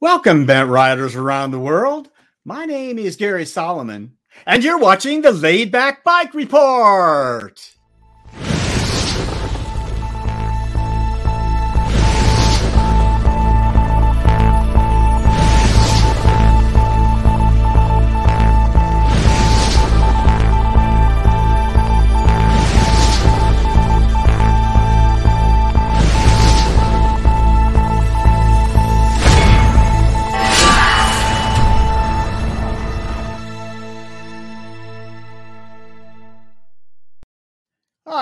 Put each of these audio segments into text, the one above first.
Welcome, bent riders around the world. My name is Gary Solomon, and you're watching the Laid Back Bike Report.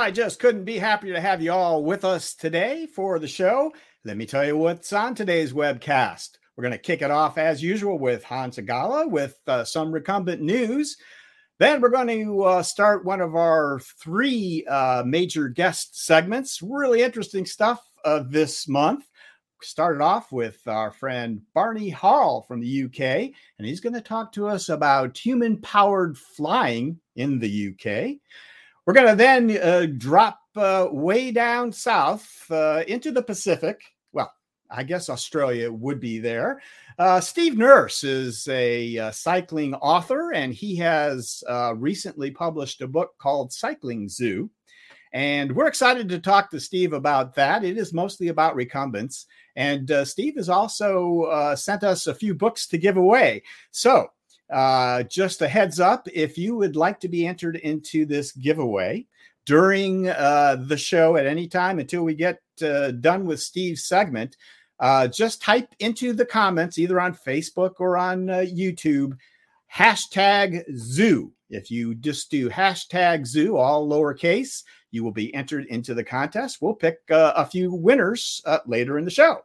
I just couldn't be happier to have you all with us today for the show. Let me tell you what's on today's webcast. We're going to kick it off as usual with Hans Agala with uh, some recumbent news. Then we're going to uh, start one of our three uh, major guest segments. Really interesting stuff uh, this month. Started off with our friend Barney Hall from the UK, and he's going to talk to us about human powered flying in the UK. We're going to then uh, drop uh, way down south uh, into the Pacific. Well, I guess Australia would be there. Uh, Steve Nurse is a uh, cycling author, and he has uh, recently published a book called Cycling Zoo. And we're excited to talk to Steve about that. It is mostly about recumbents. And Steve has also sent us a few books to give away. So uh, just a heads up if you would like to be entered into this giveaway during uh, the show at any time until we get uh, done with Steve's segment, uh, just type into the comments either on Facebook or on uh, YouTube hashtag zoo. If you just do hashtag zoo, all lowercase, you will be entered into the contest. We'll pick a few winners later in the show.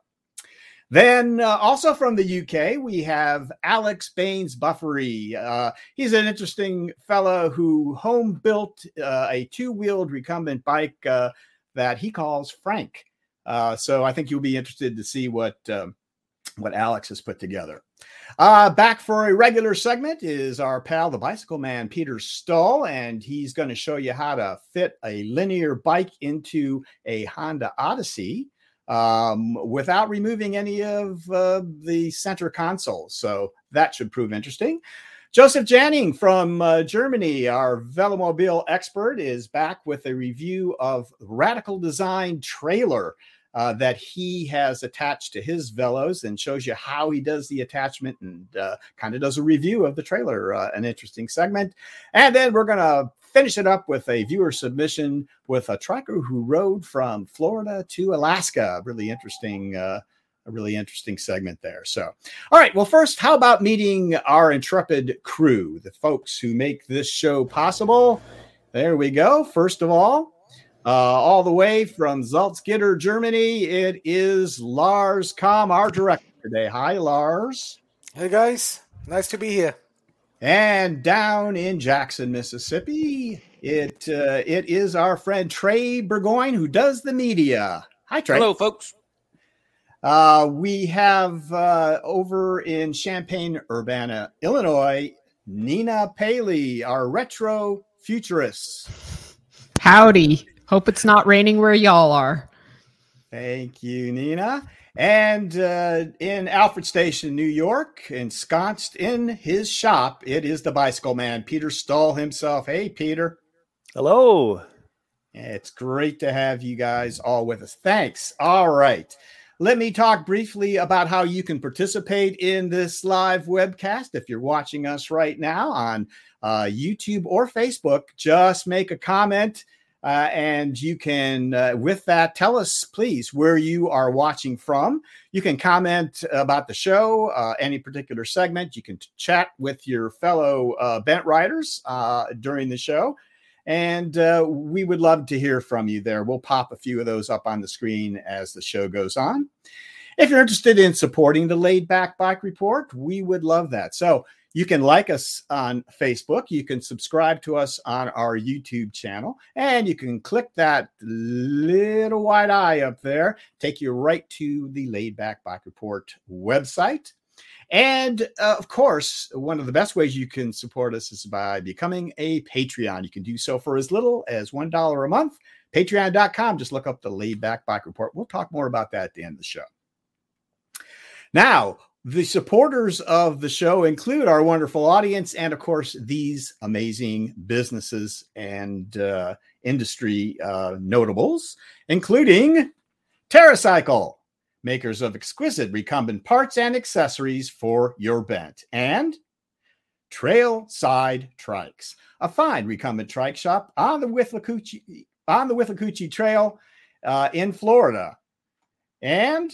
Then, uh, also from the UK, we have Alex Baines Buffery. Uh, he's an interesting fellow who home built uh, a two wheeled recumbent bike uh, that he calls Frank. Uh, so I think you'll be interested to see what um, what Alex has put together. Uh, back for a regular segment is our pal, the bicycle man, Peter Stull, and he's going to show you how to fit a linear bike into a Honda Odyssey um, without removing any of uh, the center console. So that should prove interesting. Joseph Janning from uh, Germany, our Velomobile expert, is back with a review of Radical Design trailer uh, that he has attached to his Velos and shows you how he does the attachment and uh, kind of does a review of the trailer. Uh, an interesting segment. And then we're going to finish it up with a viewer submission with a trucker who rode from Florida to Alaska. Really interesting. Uh, a really interesting segment there. So, all right. Well, first, how about meeting our intrepid crew, the folks who make this show possible? There we go. First of all, uh, all the way from Salzgitter, Germany, it is Lars Kamm, our director today. Hi, Lars. Hey, guys. Nice to be here. And down in Jackson, Mississippi, it uh, it is our friend Trey Burgoyne who does the media. Hi, Trey. Hello, folks. Uh, we have uh, over in Champaign, Urbana, Illinois, Nina Paley, our retro futurist. Howdy. Hope it's not raining where y'all are. Thank you, Nina. And uh, in Alfred Station, New York, ensconced in his shop, it is the bicycle man, Peter Stull himself. Hey, Peter. Hello. It's great to have you guys all with us. Thanks. All right. Let me talk briefly about how you can participate in this live webcast. If you're watching us right now on uh, YouTube or Facebook, just make a comment uh, and you can, uh, with that, tell us, please, where you are watching from. You can comment about the show, uh, any particular segment. You can chat with your fellow uh, bent riders uh, during the show. And uh, we would love to hear from you there. We'll pop a few of those up on the screen as the show goes on. If you're interested in supporting the Laid Back Bike Report, we would love that. So, you can like us on Facebook. You can subscribe to us on our YouTube channel. And you can click that little white eye up there, take you right to the Laid Back Bike Report website. And uh, of course, one of the best ways you can support us is by becoming a Patreon. You can do so for as little as $1 a month. Patreon.com. Just look up the Laid Back Bike Report. We'll talk more about that at the end of the show. Now, The supporters of the show include our wonderful audience and, of course, these amazing businesses and uh, industry uh, notables, including TerraCycle, makers of exquisite recumbent parts and accessories for your bent, and Trail Side Trikes, a fine recumbent trike shop on the Withlacoochee, on the Withlacoochee Trail uh, in Florida. And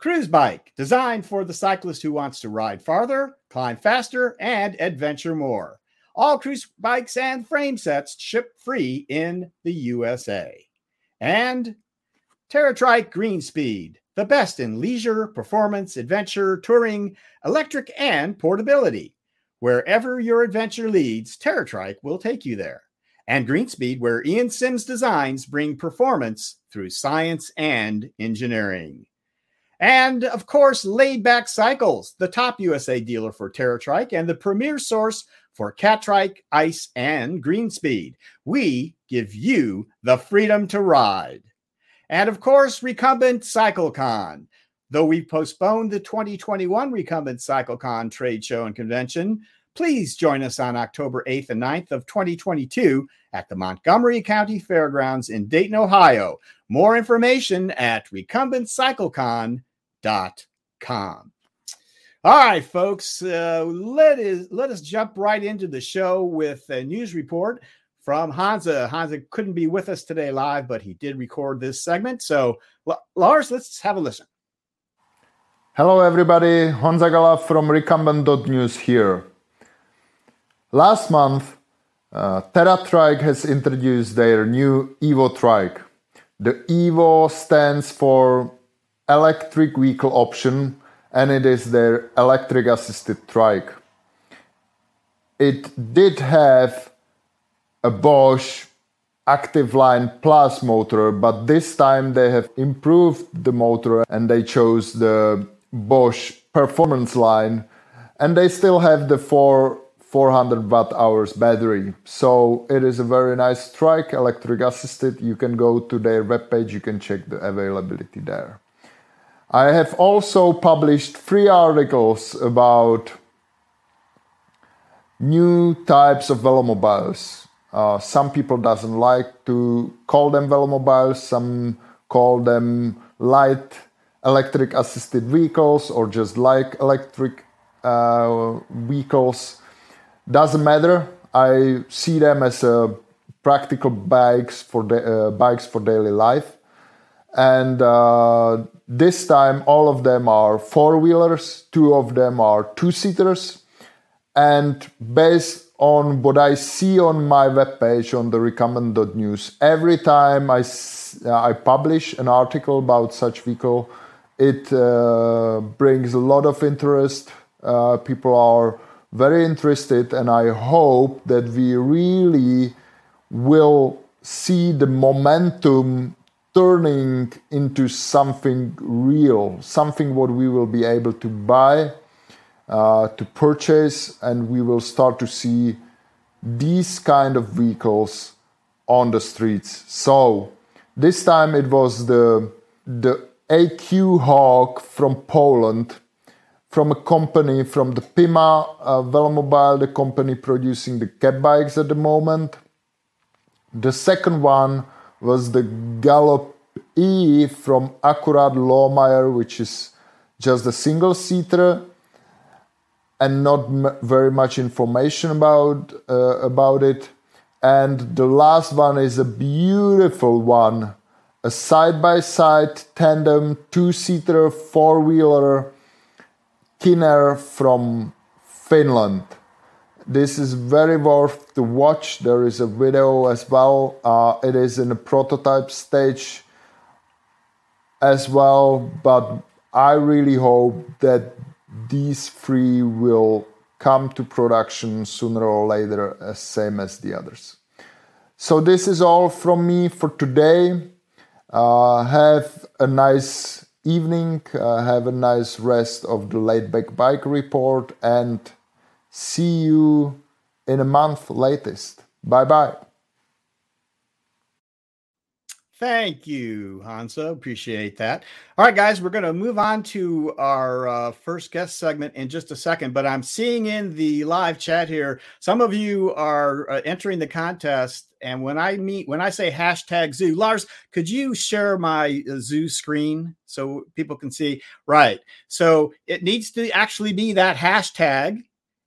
Cruzbike, designed for the cyclist who wants to ride farther, climb faster, and adventure more. All cruise bikes and frame sets ship free in the USA. And TerraTrike Green Speed, the best in leisure, performance, adventure, touring, electric, and portability. Wherever your adventure leads, TerraTrike will take you there. And Greenspeed, where Ian Sims designs bring performance through science and engineering. And of course, Laid Back Cycles, the top USA dealer for TerraTrike and the premier source for Catrike, Ice, and Greenspeed. We give you the freedom to ride. And of course, Recumbent CycleCon. Though we postponed the 2021 Recumbent CycleCon trade show and convention, please join us on October 8th and 9th of 2022 at the Montgomery County Fairgrounds in Dayton, Ohio. More information at recumbentcyclecon.com com. All right, folks, uh, let us let us jump right into the show with a news report from Hansa. Hansa couldn't be with us today live, but he did record this segment. So, L- Lars, let's have a listen. Hello, everybody. Hansa Gala from Recumbent.news here. Last month, uh, TerraTrike has introduced their new Evo trike. The Evo stands for electric vehicle option and it is their electric assisted trike. It did have a Bosch Active Line Plus motor, but this time they have improved the motor and they chose the Bosch Performance Line and they still have the 4 400 watt hours battery. So it is a very nice trike, electric assisted. You can go to their webpage, you can check the availability there. I have also published three articles about new types of velomobiles. Uh, some people doesn't like to call them velomobiles. Some call them light electric assisted vehicles or just like electric uh, vehicles. Doesn't matter. I see them as uh, practical bikes for uh, bikes for daily life, and uh, this time, all of them are four wheelers, two of them are two seaters. And based on what I see on my webpage on the recumbent.news, every time I, uh, I publish an article about such vehicle, it uh, brings a lot of interest. Uh, people are very interested, and I hope that we really will see the momentum turning into something real, something what we will be able to buy, uh, to purchase, and we will start to see these kind of vehicles on the streets. So this time it was the the AQ Hawk from Poland, from a company from the Pima uh, Velomobile, the company producing the cab bikes at the moment. The second one was the Gallop E from Acurad Lohmeier, which is just a single seater and not m- very much information about uh, about it. And the last one is a beautiful one, a side by side tandem two seater four wheeler Kinner from Finland. This is very worth to watch. There is a video as well. Uh, it is in a prototype stage as well, but I really hope that these three will come to production sooner or later, as same as the others. So this is all from me for today. Uh, have a nice evening. Uh, have a nice rest of the laid back bike report and See you in a month latest. Bye bye. Thank you, Hansa. Appreciate that. All right, guys, we're going to move on to our uh, first guest segment in just a second. But I'm seeing in the live chat here, some of you are uh, entering the contest. And when I meet, when I say hashtag zoo, Lars, could you share my uh, zoo screen so people can see? Right. So it needs to actually be that hashtag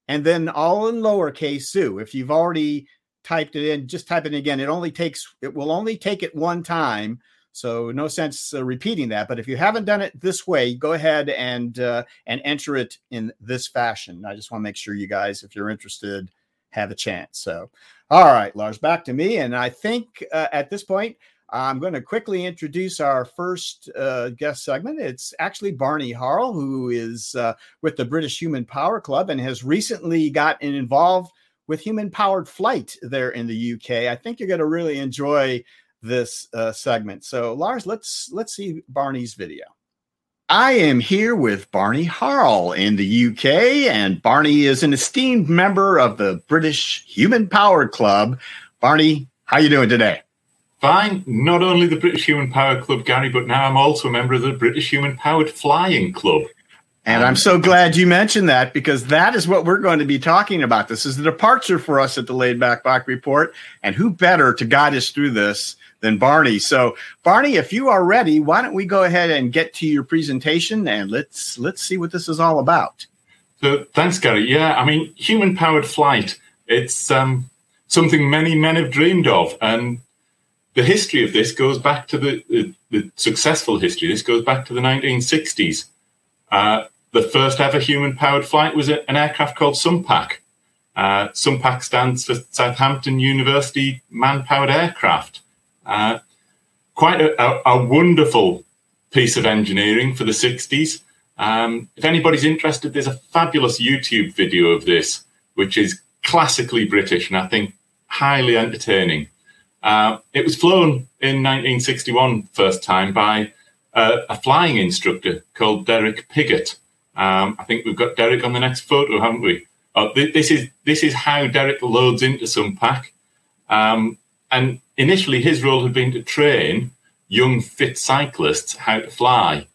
and then all in lowercase zoo. If you've already typed it in, just type it again. It only takes it will only take it one time. So no sense uh, repeating that. But if you haven't done it this way, go ahead and uh, and enter it in this fashion. I just want to make sure you guys, if you're interested, have a chance. So, all right, Lars, back to me. And I think uh, at this point, I'm going to quickly introduce our first uh, guest segment. It's actually Barney Harle, who is uh, with the British Human Power Club and has recently gotten involved with human powered flight there in the UK. I think you're going to really enjoy this uh, segment. So, Lars, let's let's see Barney's video. I am here with Barney Harle in the UK, and Barney is an esteemed member of the British Human Power Club. Barney, how you doing today? Fine. Not only the British Human Power Club, Gary, but now I'm also a member of the British Human Powered Flying Club. And I'm so glad you mentioned that because that is what we're going to be talking about. This is the departure for us at the Laid Back Bike Report. And who better to guide us through this than Barney? So, Barney, if you are ready, why don't we go ahead and get to your presentation and let's let's see what this is all about. So, thanks, Gary. Yeah, I mean, human powered flight. It's um, something many men have dreamed of, and the history of this goes back to the, the, the successful history. This goes back to the 1960s. Uh, the first ever human powered flight was an aircraft called SUMPAC. Uh, stands for Southampton University Man Powered Aircraft. Uh, quite a, a, a, wonderful piece of engineering for the 60s. Um, if anybody's interested, there's a fabulous YouTube video of this, which is classically British and I think highly entertaining. Uh, it was flown in 1961 first time by uh, a flying instructor called Derek Piggott. Um, I think we've got Derek on the next photo, haven't we? Oh, th- this is this is how Derek loads into SUMPAC. Um, and initially, his role had been to train young fit cyclists how to fly.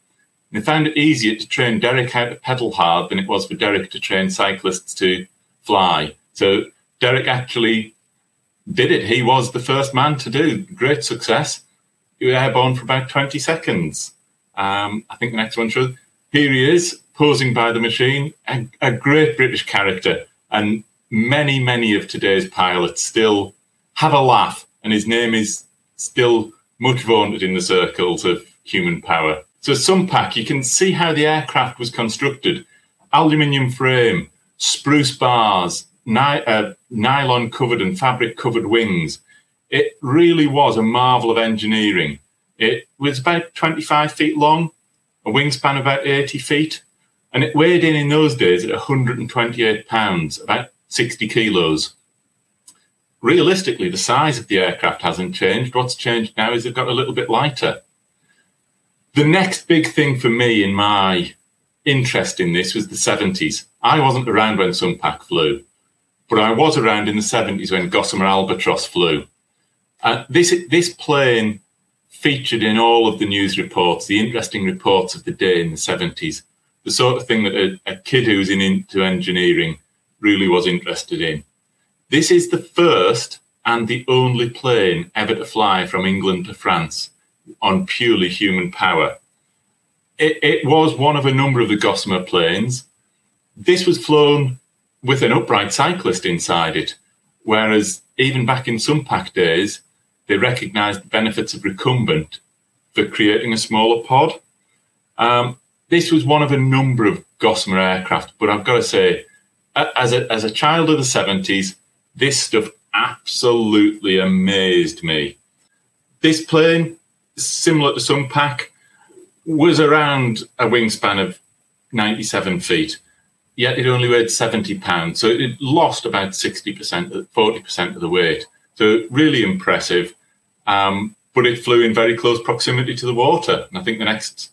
They found it easier to train Derek how to pedal hard than it was for Derek to train cyclists to fly. So Derek actually did it. He was the first man to do great success. He was airborne for about 20 seconds. Um, I think the next one shows. Here he is, posing by the machine, a, a great British character. And many, many of today's pilots still have a laugh, and his name is still much vaunted in the circles of human power. So, SUMPAC, you can see how the aircraft was constructed aluminium frame, spruce bars, ny- uh, nylon covered and fabric covered wings. It really was a marvel of engineering. It was about 25 feet long, a wingspan about 80 feet, and it weighed in in those days at 128 pounds, about 60 kilos. Realistically, the size of the aircraft hasn't changed. What's changed now is they've got a little bit lighter. The next big thing for me in my interest in this was the 70s. I wasn't around when SUMPAC flew, but I was around in the 70s when Gossamer Albatross flew. Uh, this, this plane featured in all of the news reports, the interesting reports of the day in the 70s the sort of thing that a, a kid who's in, into engineering really was interested in. This is the first and the only plane ever to fly from England to France on purely human power. It, it, was one of a number of the Gossamer planes. This was flown with an upright cyclist inside it, whereas even back in SUMPAC days, they recognised the benefits of recumbent for creating a smaller pod. Um, this was one of a number of Gossamer aircraft, but I've got to say, as a, as a child of the 70s, this stuff absolutely amazed me. This plane, similar to SUMPAC, was around a wingspan of 97 feet, yet it only weighed 70 pounds. So it lost about 60%, 40% of the weight. So really impressive. Um, but it flew in very close proximity to the water. And I think the next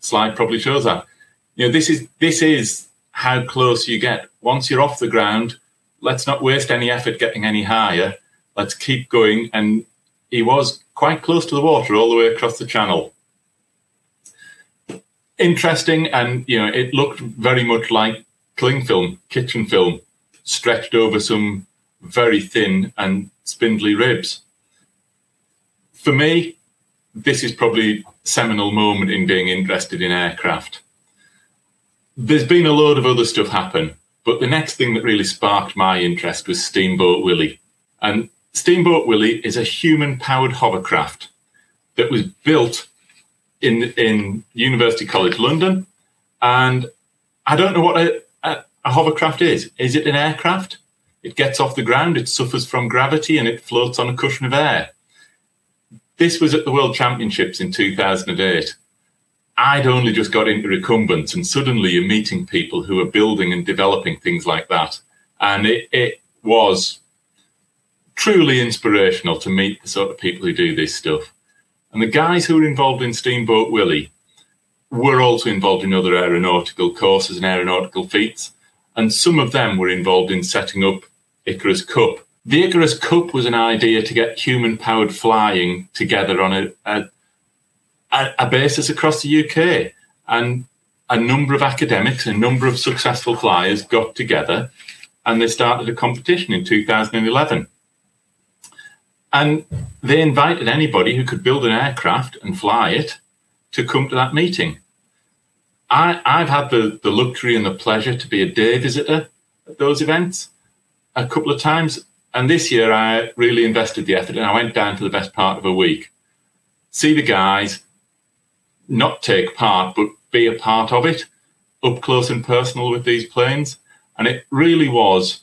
slide probably shows that. You know, this is this is how close you get. Once you're off the ground, let's not waste any effort getting any higher. Let's keep going. And he was quite close to the water, all the way across the channel. Interesting, and you know, it looked very much like cling film, kitchen film, stretched over some very thin and spindly ribs. For me, this is probably seminal moment in being interested in aircraft. There's been a load of other stuff happen, but the next thing that really sparked my interest was Steamboat Willie. And Steamboat Willie is a human powered hovercraft that was built in in University College London. And I don't know what a, a, a hovercraft is. Is it an aircraft? It gets off the ground, it suffers from gravity, and it floats on a cushion of air. This was at the World Championships in 2008. I'd only just got into recumbents, and suddenly you're meeting people who are building and developing things like that. And it, it was truly inspirational to meet the sort of people who do this stuff. And the guys who were involved in Steamboat Willie were also involved in other aeronautical courses and aeronautical feats. And some of them were involved in setting up Icarus Cup. The Icarus Cup was an idea to get human powered flying together on a, a, a, basis across the UK. And a number of academics, a number of successful flyers got together and they started a competition in 2011. And they invited anybody who could build an aircraft and fly it to come to that meeting. I, I've had the, the luxury and the pleasure to be a day visitor at those events a couple of times. And this year I really invested the effort and I went down for the best part of a week. See the guys, not take part, but be a part of it, up close and personal with these planes. And it really was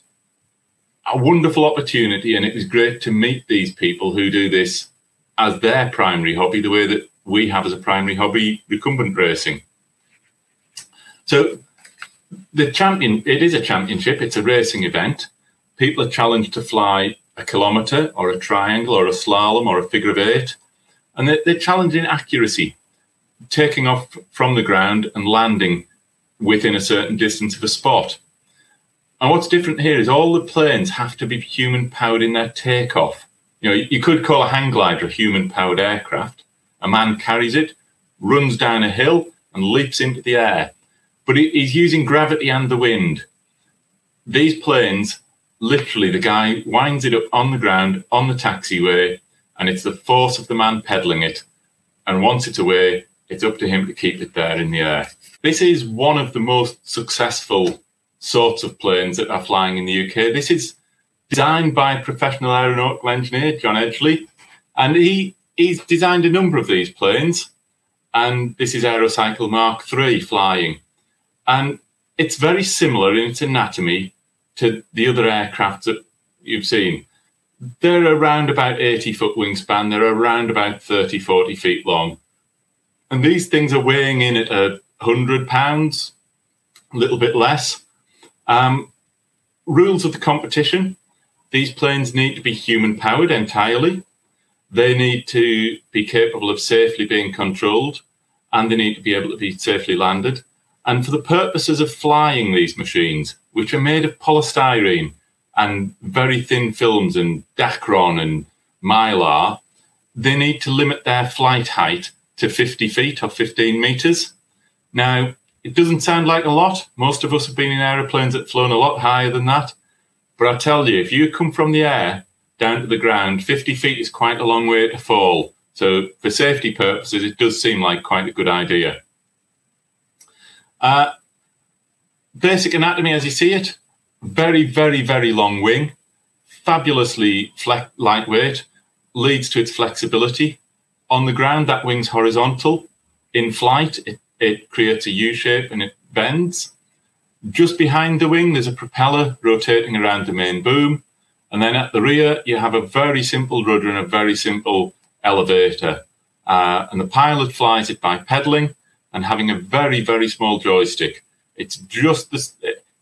a wonderful opportunity. And it was great to meet these people who do this as their primary hobby, the way that we have as a primary hobby, recumbent racing. So the champion, it is a championship, it's a racing event. People are challenged to fly a kilometre or a triangle or a slalom or a figure of eight. And they're, they're challenged in accuracy, taking off from the ground and landing within a certain distance of a spot. And what's different here is all the planes have to be human powered in their takeoff. You know, you could call a hang glider a human powered aircraft. A man carries it, runs down a hill, and leaps into the air. But he's using gravity and the wind. These planes, literally, the guy winds it up on the ground on the taxiway, and it's the force of the man pedaling it. And once it's away, it's up to him to keep it there in the air. This is one of the most successful sorts of planes that are flying in the UK. This is designed by professional aeronautical engineer John Edgley, and he he's designed a number of these planes. And this is Aerocycle Mark III flying, and it's very similar in its anatomy to the other aircraft that you've seen. They're around about 80 foot wingspan. They're around about 30, 40 feet long. And these things are weighing in at a hundred pounds, a little bit less. Um, rules of the competition these planes need to be human powered entirely. They need to be capable of safely being controlled and they need to be able to be safely landed. And for the purposes of flying these machines, which are made of polystyrene and very thin films and Dacron and mylar, they need to limit their flight height to 50 feet or 15 meters. Now, it doesn't sound like a lot. Most of us have been in aeroplanes that flown a lot higher than that. But I tell you, if you come from the air down to the ground, 50 feet is quite a long way to fall. So, for safety purposes, it does seem like quite a good idea. Uh, basic anatomy as you see it very, very, very long wing, fabulously fle- lightweight, leads to its flexibility. On the ground, that wing's horizontal. In flight, it it creates a U shape and it bends. Just behind the wing, there's a propeller rotating around the main boom. And then at the rear, you have a very simple rudder and a very simple elevator. Uh, and the pilot flies it by pedaling and having a very, very small joystick. It's just it's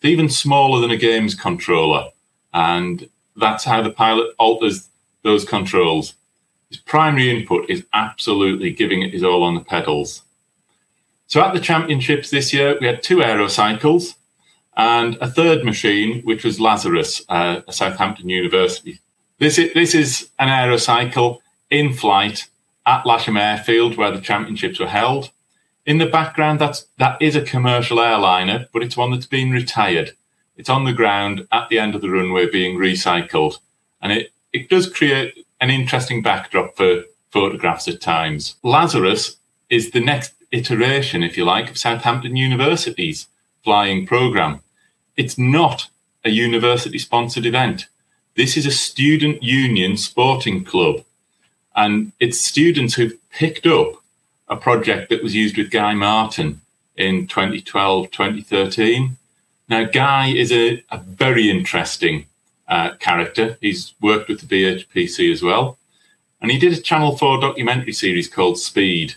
even smaller than a games controller. And that's how the pilot alters those controls. His primary input is absolutely giving it his all on the pedals. So at the championships this year, we had two aerocycles and a third machine, which was Lazarus, uh, a Southampton University. This is, this is an aerocycle. in flight at Lasham Airfield, where the championships were held. In the background, that's that is a commercial airliner, but it's one that's been retired. It's on the ground at the end of the runway being recycled, and it it does create an interesting backdrop for photographs at times. Lazarus is the next iteration, if you like, of Southampton University's flying program. It's not a university sponsored event. This is a student union sporting club. And it's students who've picked up a project that was used with Guy Martin in 2012, 2013. Now, Guy is a, a very interesting uh, character. He's worked with the BHPC as well. And he did a Channel 4 documentary series called Speed,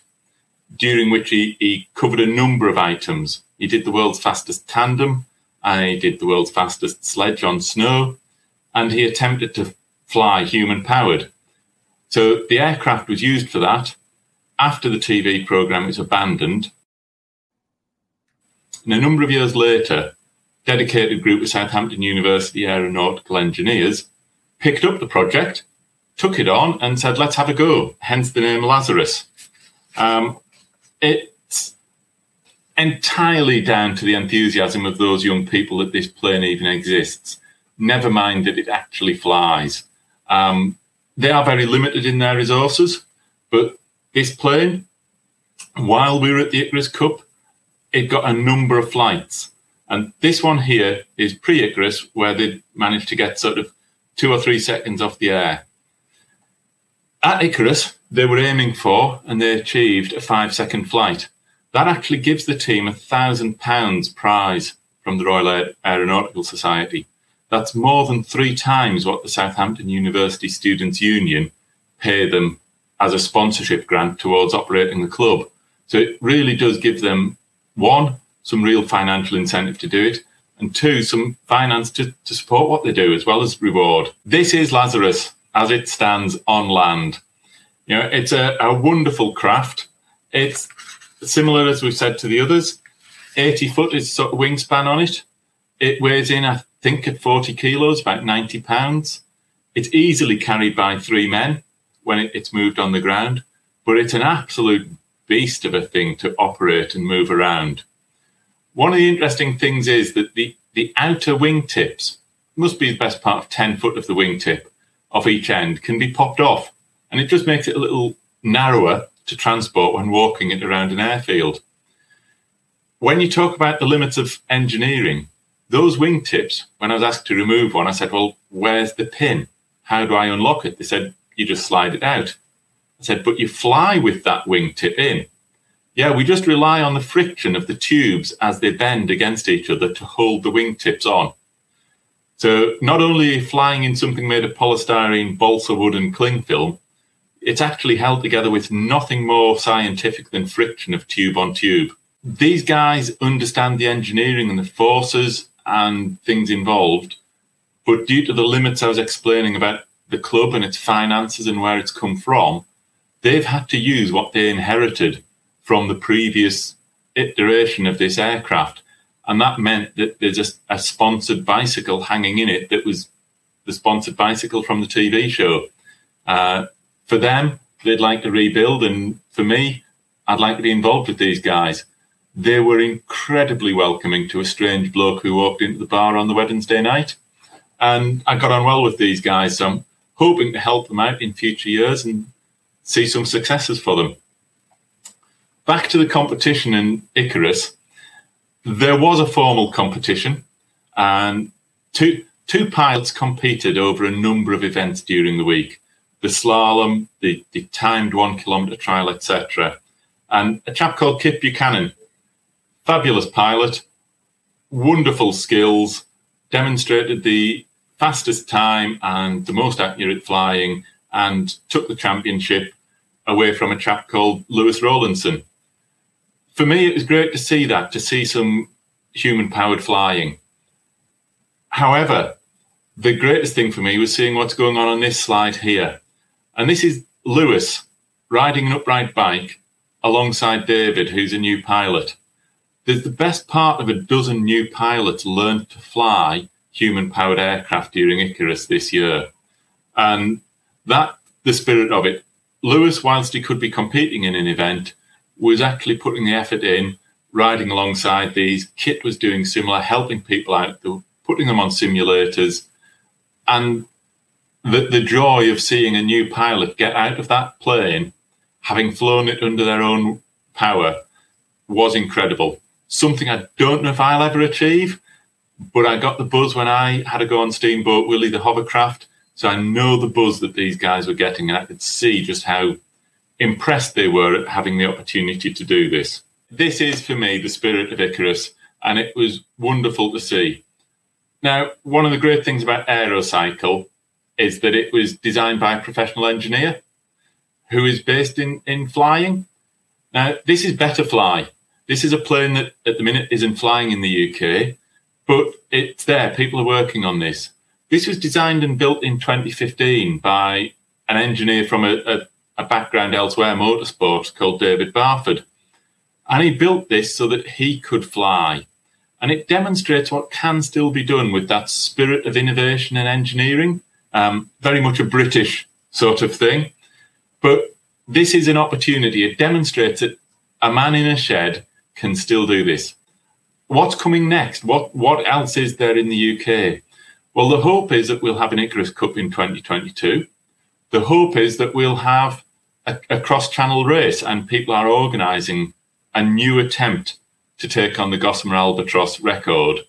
during which he, he covered a number of items. He did the world's fastest tandem, he did the world's fastest sledge on snow, and he attempted to fly human powered. So the aircraft was used for that. After the TV program was abandoned, and a number of years later, dedicated group of Southampton University aeronautical engineers picked up the project, took it on, and said, "Let's have a go." Hence the name Lazarus. Um, it's entirely down to the enthusiasm of those young people that this plane even exists. Never mind that it actually flies. Um, they are very limited in their resources, but this plane, while we were at the Icarus Cup, it got a number of flights. And this one here is pre Icarus, where they managed to get sort of two or three seconds off the air. At Icarus, they were aiming for and they achieved a five second flight. That actually gives the team a thousand pounds prize from the Royal Aeronautical Society. That's more than three times what the Southampton University Students' Union pay them as a sponsorship grant towards operating the club. So it really does give them one, some real financial incentive to do it, and two, some finance to, to support what they do as well as reward. This is Lazarus as it stands on land. You know, it's a, a wonderful craft. It's similar, as we've said, to the others. 80 foot is sort of wingspan on it. It weighs in, I think, at 40 kilos, about 90 pounds. It's easily carried by three men when it, it's moved on the ground, but it's an absolute beast of a thing to operate and move around. One of the interesting things is that the, the outer wingtips must be the best part of 10 foot of the wingtip of each end can be popped off and it just makes it a little narrower to transport when walking it around an airfield. When you talk about the limits of engineering, those wingtips, when I was asked to remove one, I said, Well, where's the pin? How do I unlock it? They said, You just slide it out. I said, But you fly with that wingtip in. Yeah, we just rely on the friction of the tubes as they bend against each other to hold the wingtips on. So not only flying in something made of polystyrene, balsa wood, and cling film, it's actually held together with nothing more scientific than friction of tube on tube. These guys understand the engineering and the forces and things involved, but due to the limits I was explaining about the club and its finances and where it's come from, they've had to use what they inherited from the previous iteration of this aircraft. And that meant that there's a, a sponsored bicycle hanging in it that was the sponsored bicycle from the TV show. Uh, for them, they'd like to rebuild. And for me, I'd like to be involved with these guys. They were incredibly welcoming to a strange bloke who walked into the bar on the Wednesday night. And I got on well with these guys. So I'm hoping to help them out in future years and see some successes for them. Back to the competition in Icarus. There was a formal competition, and two, two pilots competed over a number of events during the week the slalom, the, the timed one kilometre trial, etc. And a chap called Kip Buchanan, fabulous pilot, wonderful skills, demonstrated the fastest time and the most accurate flying, and took the championship away from a chap called Lewis Rowlandson. For me, it was great to see that, to see some human powered flying. However, the greatest thing for me was seeing what's going on on this slide here. And this is Lewis riding an upright bike alongside David, who's a new pilot. There's the best part of a dozen new pilots learned to fly human powered aircraft during Icarus this year. And that, the spirit of it, Lewis, whilst he could be competing in an event, was actually putting the effort in, riding alongside these. Kit was doing similar, helping people out, putting them on simulators. And the, the joy of seeing a new pilot get out of that plane, having flown it under their own power, was incredible. Something I don't know if I'll ever achieve, but I got the buzz when I had to go on Steamboat Willie, the hovercraft. So I know the buzz that these guys were getting, and I could see just how impressed they were at having the opportunity to do this. This is for me the spirit of Icarus, and it was wonderful to see. Now, one of the great things about Aerocycle is that it was designed by a professional engineer who is based in, in flying. Now, this is Betterfly. This is a plane that at the minute isn't flying in the UK, but it's there. People are working on this. This was designed and built in 2015 by an engineer from a, a, a background elsewhere, motorsport, called David Barford. And he built this so that he could fly. And it demonstrates what can still be done with that spirit of innovation and engineering. Um, very much a British sort of thing. But this is an opportunity. It demonstrates that a man in a shed can still do this. What's coming next? What what else is there in the UK? Well, the hope is that we'll have an Icarus Cup in 2022. The hope is that we'll have a, a cross-channel race, and people are organising a new attempt to take on the Gossamer Albatross record.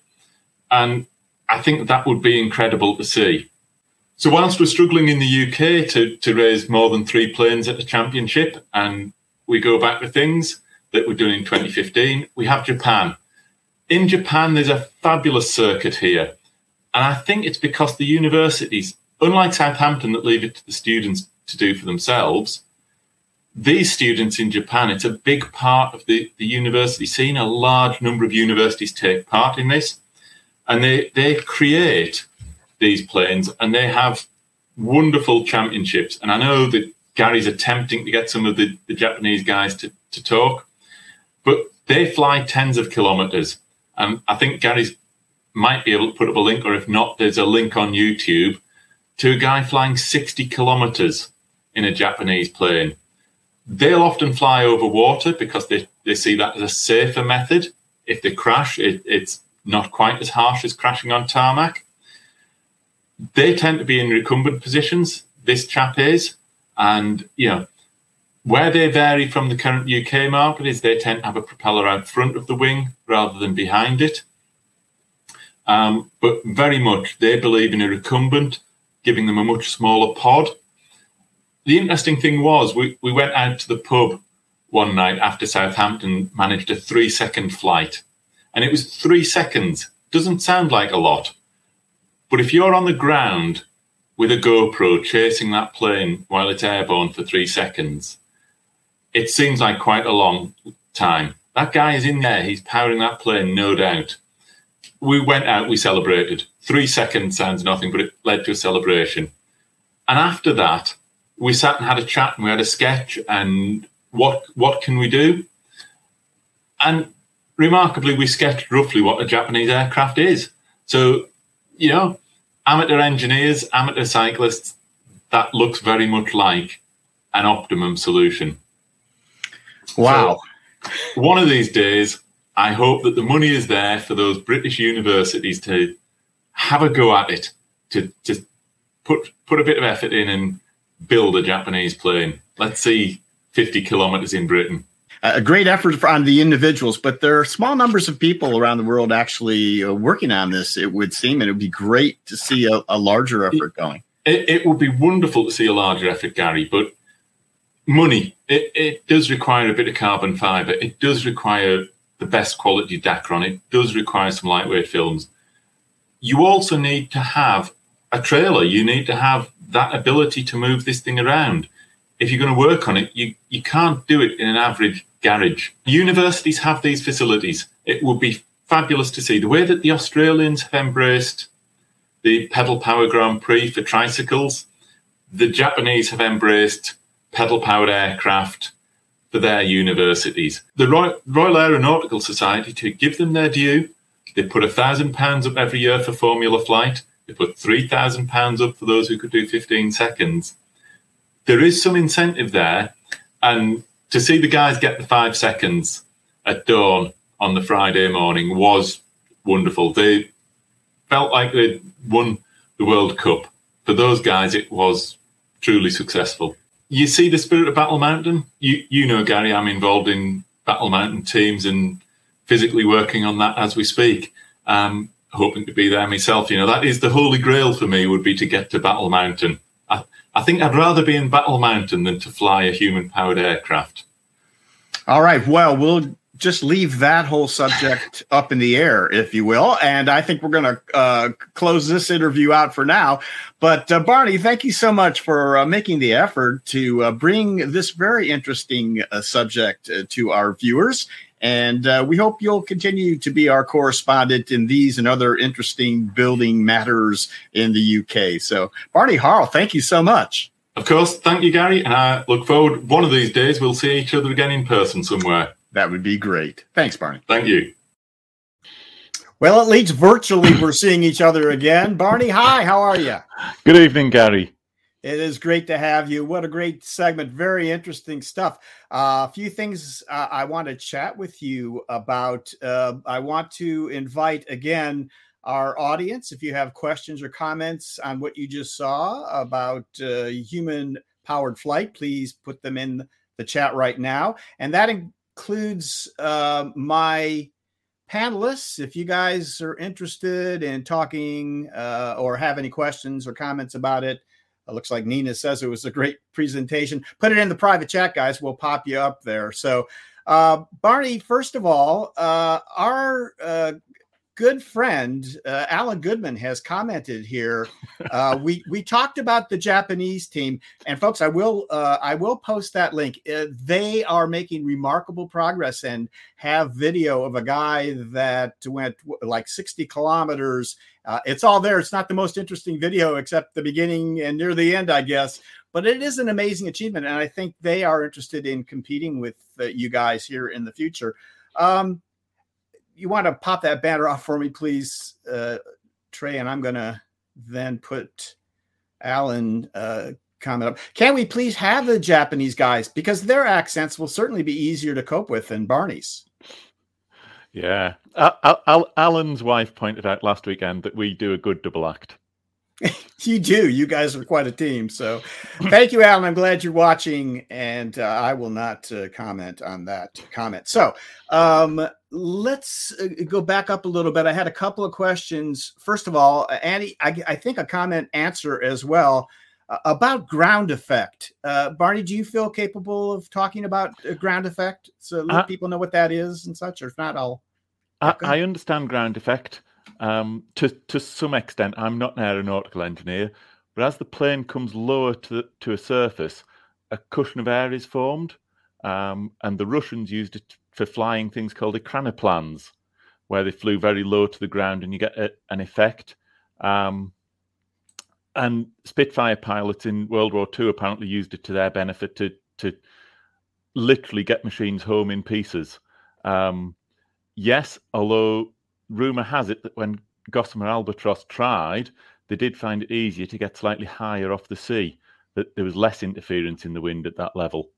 And I think that would be incredible to see. So, whilst we're struggling in the UK to, to raise more than three planes at the championship, and we go back to things that we're doing in 2015, we have Japan. In Japan, there's a fabulous circuit here. And I think it's because the universities, unlike Southampton that leave it to the students to do for themselves, these students in Japan, it's a big part of the, the university scene. A large number of universities take part in this, and they, they create these planes and they have wonderful championships. And I know that Gary's attempting to get some of the, the Japanese guys to, to talk, but they fly tens of kilometers. And I think Gary's might be able to put up a link, or if not, there's a link on YouTube to a guy flying 60 kilometers in a Japanese plane. They'll often fly over water because they, they see that as a safer method. If they crash, it, it's not quite as harsh as crashing on tarmac. They tend to be in recumbent positions. This chap is, and you know where they vary from the current UK market is they tend to have a propeller out front of the wing rather than behind it. Um, but very much they believe in a recumbent, giving them a much smaller pod the interesting thing was we, we went out to the pub one night after Southampton managed a three second flight. And it was three seconds. Doesn't sound like a lot. But if you're on the ground with a GoPro chasing that plane while it's airborne for three seconds, it seems like quite a long time. That guy is in there. He's powering that plane, no doubt. We went out, we celebrated. Three seconds sounds nothing, but it led to a celebration. And after that, we sat and had a chat and we had a sketch and what what can we do? And remarkably, we sketched roughly what a Japanese aircraft is. So, you know, amateur engineers, amateur cyclists, that looks very much like an optimum solution. Wow. So one of these days, I hope that the money is there for those British universities to have a go at it, to just put put a bit of effort in and build a Japanese plane. Let's see 50 kilometers in Britain. A great effort on the individuals, but there are small numbers of people around the world actually uh, working on this. It would seem, and it would be great to see a, a larger effort going. It, it, would be wonderful to see a larger effort, Gary, but money, it, it does require a bit of carbon fiber. It does require the best quality Dacron. It does require some lightweight films. You also need to have a trailer. You need to have that ability to move this thing around. If you're going to work on it, you, you can't do it in an average garage. Universities have these facilities. It would be fabulous to see the way that the Australians have embraced the pedal power Grand Prix for tricycles. The Japanese have embraced pedal powered aircraft for their universities. The Royal, Royal Aeronautical Society, to give them their due, they put a thousand pounds up every year for Formula Flight. They put £3,000 up for those who could do 15 seconds. There is some incentive there, and to see the guys get the five seconds at dawn on the Friday morning was wonderful. They felt like they'd won the World Cup. For those guys, it was truly successful. You see the spirit of Battle Mountain. You you know, Gary, I'm involved in Battle Mountain teams and physically working on that as we speak. Um, hoping to be there myself. You know, that is the holy grail for me would be to get to Battle Mountain. I, think I'd rather be in Battle Mountain than to fly a human powered aircraft. All right. Well, we'll just leave that whole subject up in the air, if you will. And I think we're going to uh, close this interview out for now. But uh, Barney, thank you so much for uh, making the effort to uh, bring this very interesting uh, subject uh, to our viewers. And uh, we hope you'll continue to be our correspondent in these and other interesting building matters in the UK. So, Barney Harle, thank you so much. Of course. Thank you, Gary. And I look forward, one of these days, we'll see each other again in person somewhere. That would be great. Thanks, Barney. Thank you. Well, at least virtually, we're seeing each other again. Barney, hi, how are you? Good evening, Gary. It is great to have you. What a great segment. Very interesting stuff. Uh, a few things uh, I want to chat with you about. Uh, I want to invite again our audience if you have questions or comments on what you just saw about uh, human powered flight, please put them in the chat right now. And that includes uh, my panelists. If you guys are interested in talking uh, or have any questions or comments about it, it looks like Nina says it was a great presentation. Put it in the private chat, guys. We'll pop you up there. So, uh, Barney, first of all, uh, our uh, good friend uh, Alan Goodman has commented here. Uh, we we talked about the Japanese team, and folks, I will uh, I will post that link. Uh, they are making remarkable progress and have video of a guy that went like sixty kilometers. Uh, it's all there. It's not the most interesting video, except the beginning and near the end, I guess. But it is an amazing achievement, and I think they are interested in competing with uh, you guys here in the future. Um, you want to pop that banner off for me, please, uh, Trey? And I'm to then put Alan uh, comment up. Can we please have the Japanese guys because their accents will certainly be easier to cope with than Barney's. Yeah, Al- Al- Alan's wife pointed out last weekend that we do a good double act. you do. You guys are quite a team. So, thank you, Alan. I'm glad you're watching, and uh, I will not uh, comment on that comment. So, um, let's uh, go back up a little bit. I had a couple of questions. First of all, uh, Andy, I, I think a comment answer as well uh, about ground effect. Uh, Barney, do you feel capable of talking about ground effect so let people know what that is and such? Or if not, I'll. I, I understand ground effect um, to to some extent. I'm not an aeronautical engineer, but as the plane comes lower to the, to a surface, a cushion of air is formed, um, and the Russians used it for flying things called ekranoplans, where they flew very low to the ground and you get a, an effect. Um, and Spitfire pilots in World War II apparently used it to their benefit to to literally get machines home in pieces. Um, yes, although rumor has it that when Gossamer Albatross tried, they did find it easier to get slightly higher off the sea. That there was less interference in the wind at that level.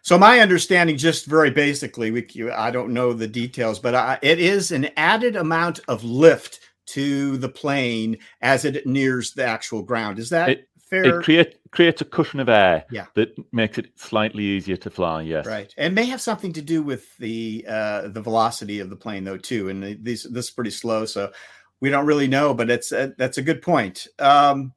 So my understanding, just very basically, we, I don't know the details, but I, it is an added amount of lift to the plane as it nears the actual ground. Is that it, fair? It create, creates a cushion of air yeah. that makes it slightly easier to fly. Yes, right, and may have something to do with the uh, the velocity of the plane though too. And these this is pretty slow, so we don't really know. But it's uh, that's a good point. Um,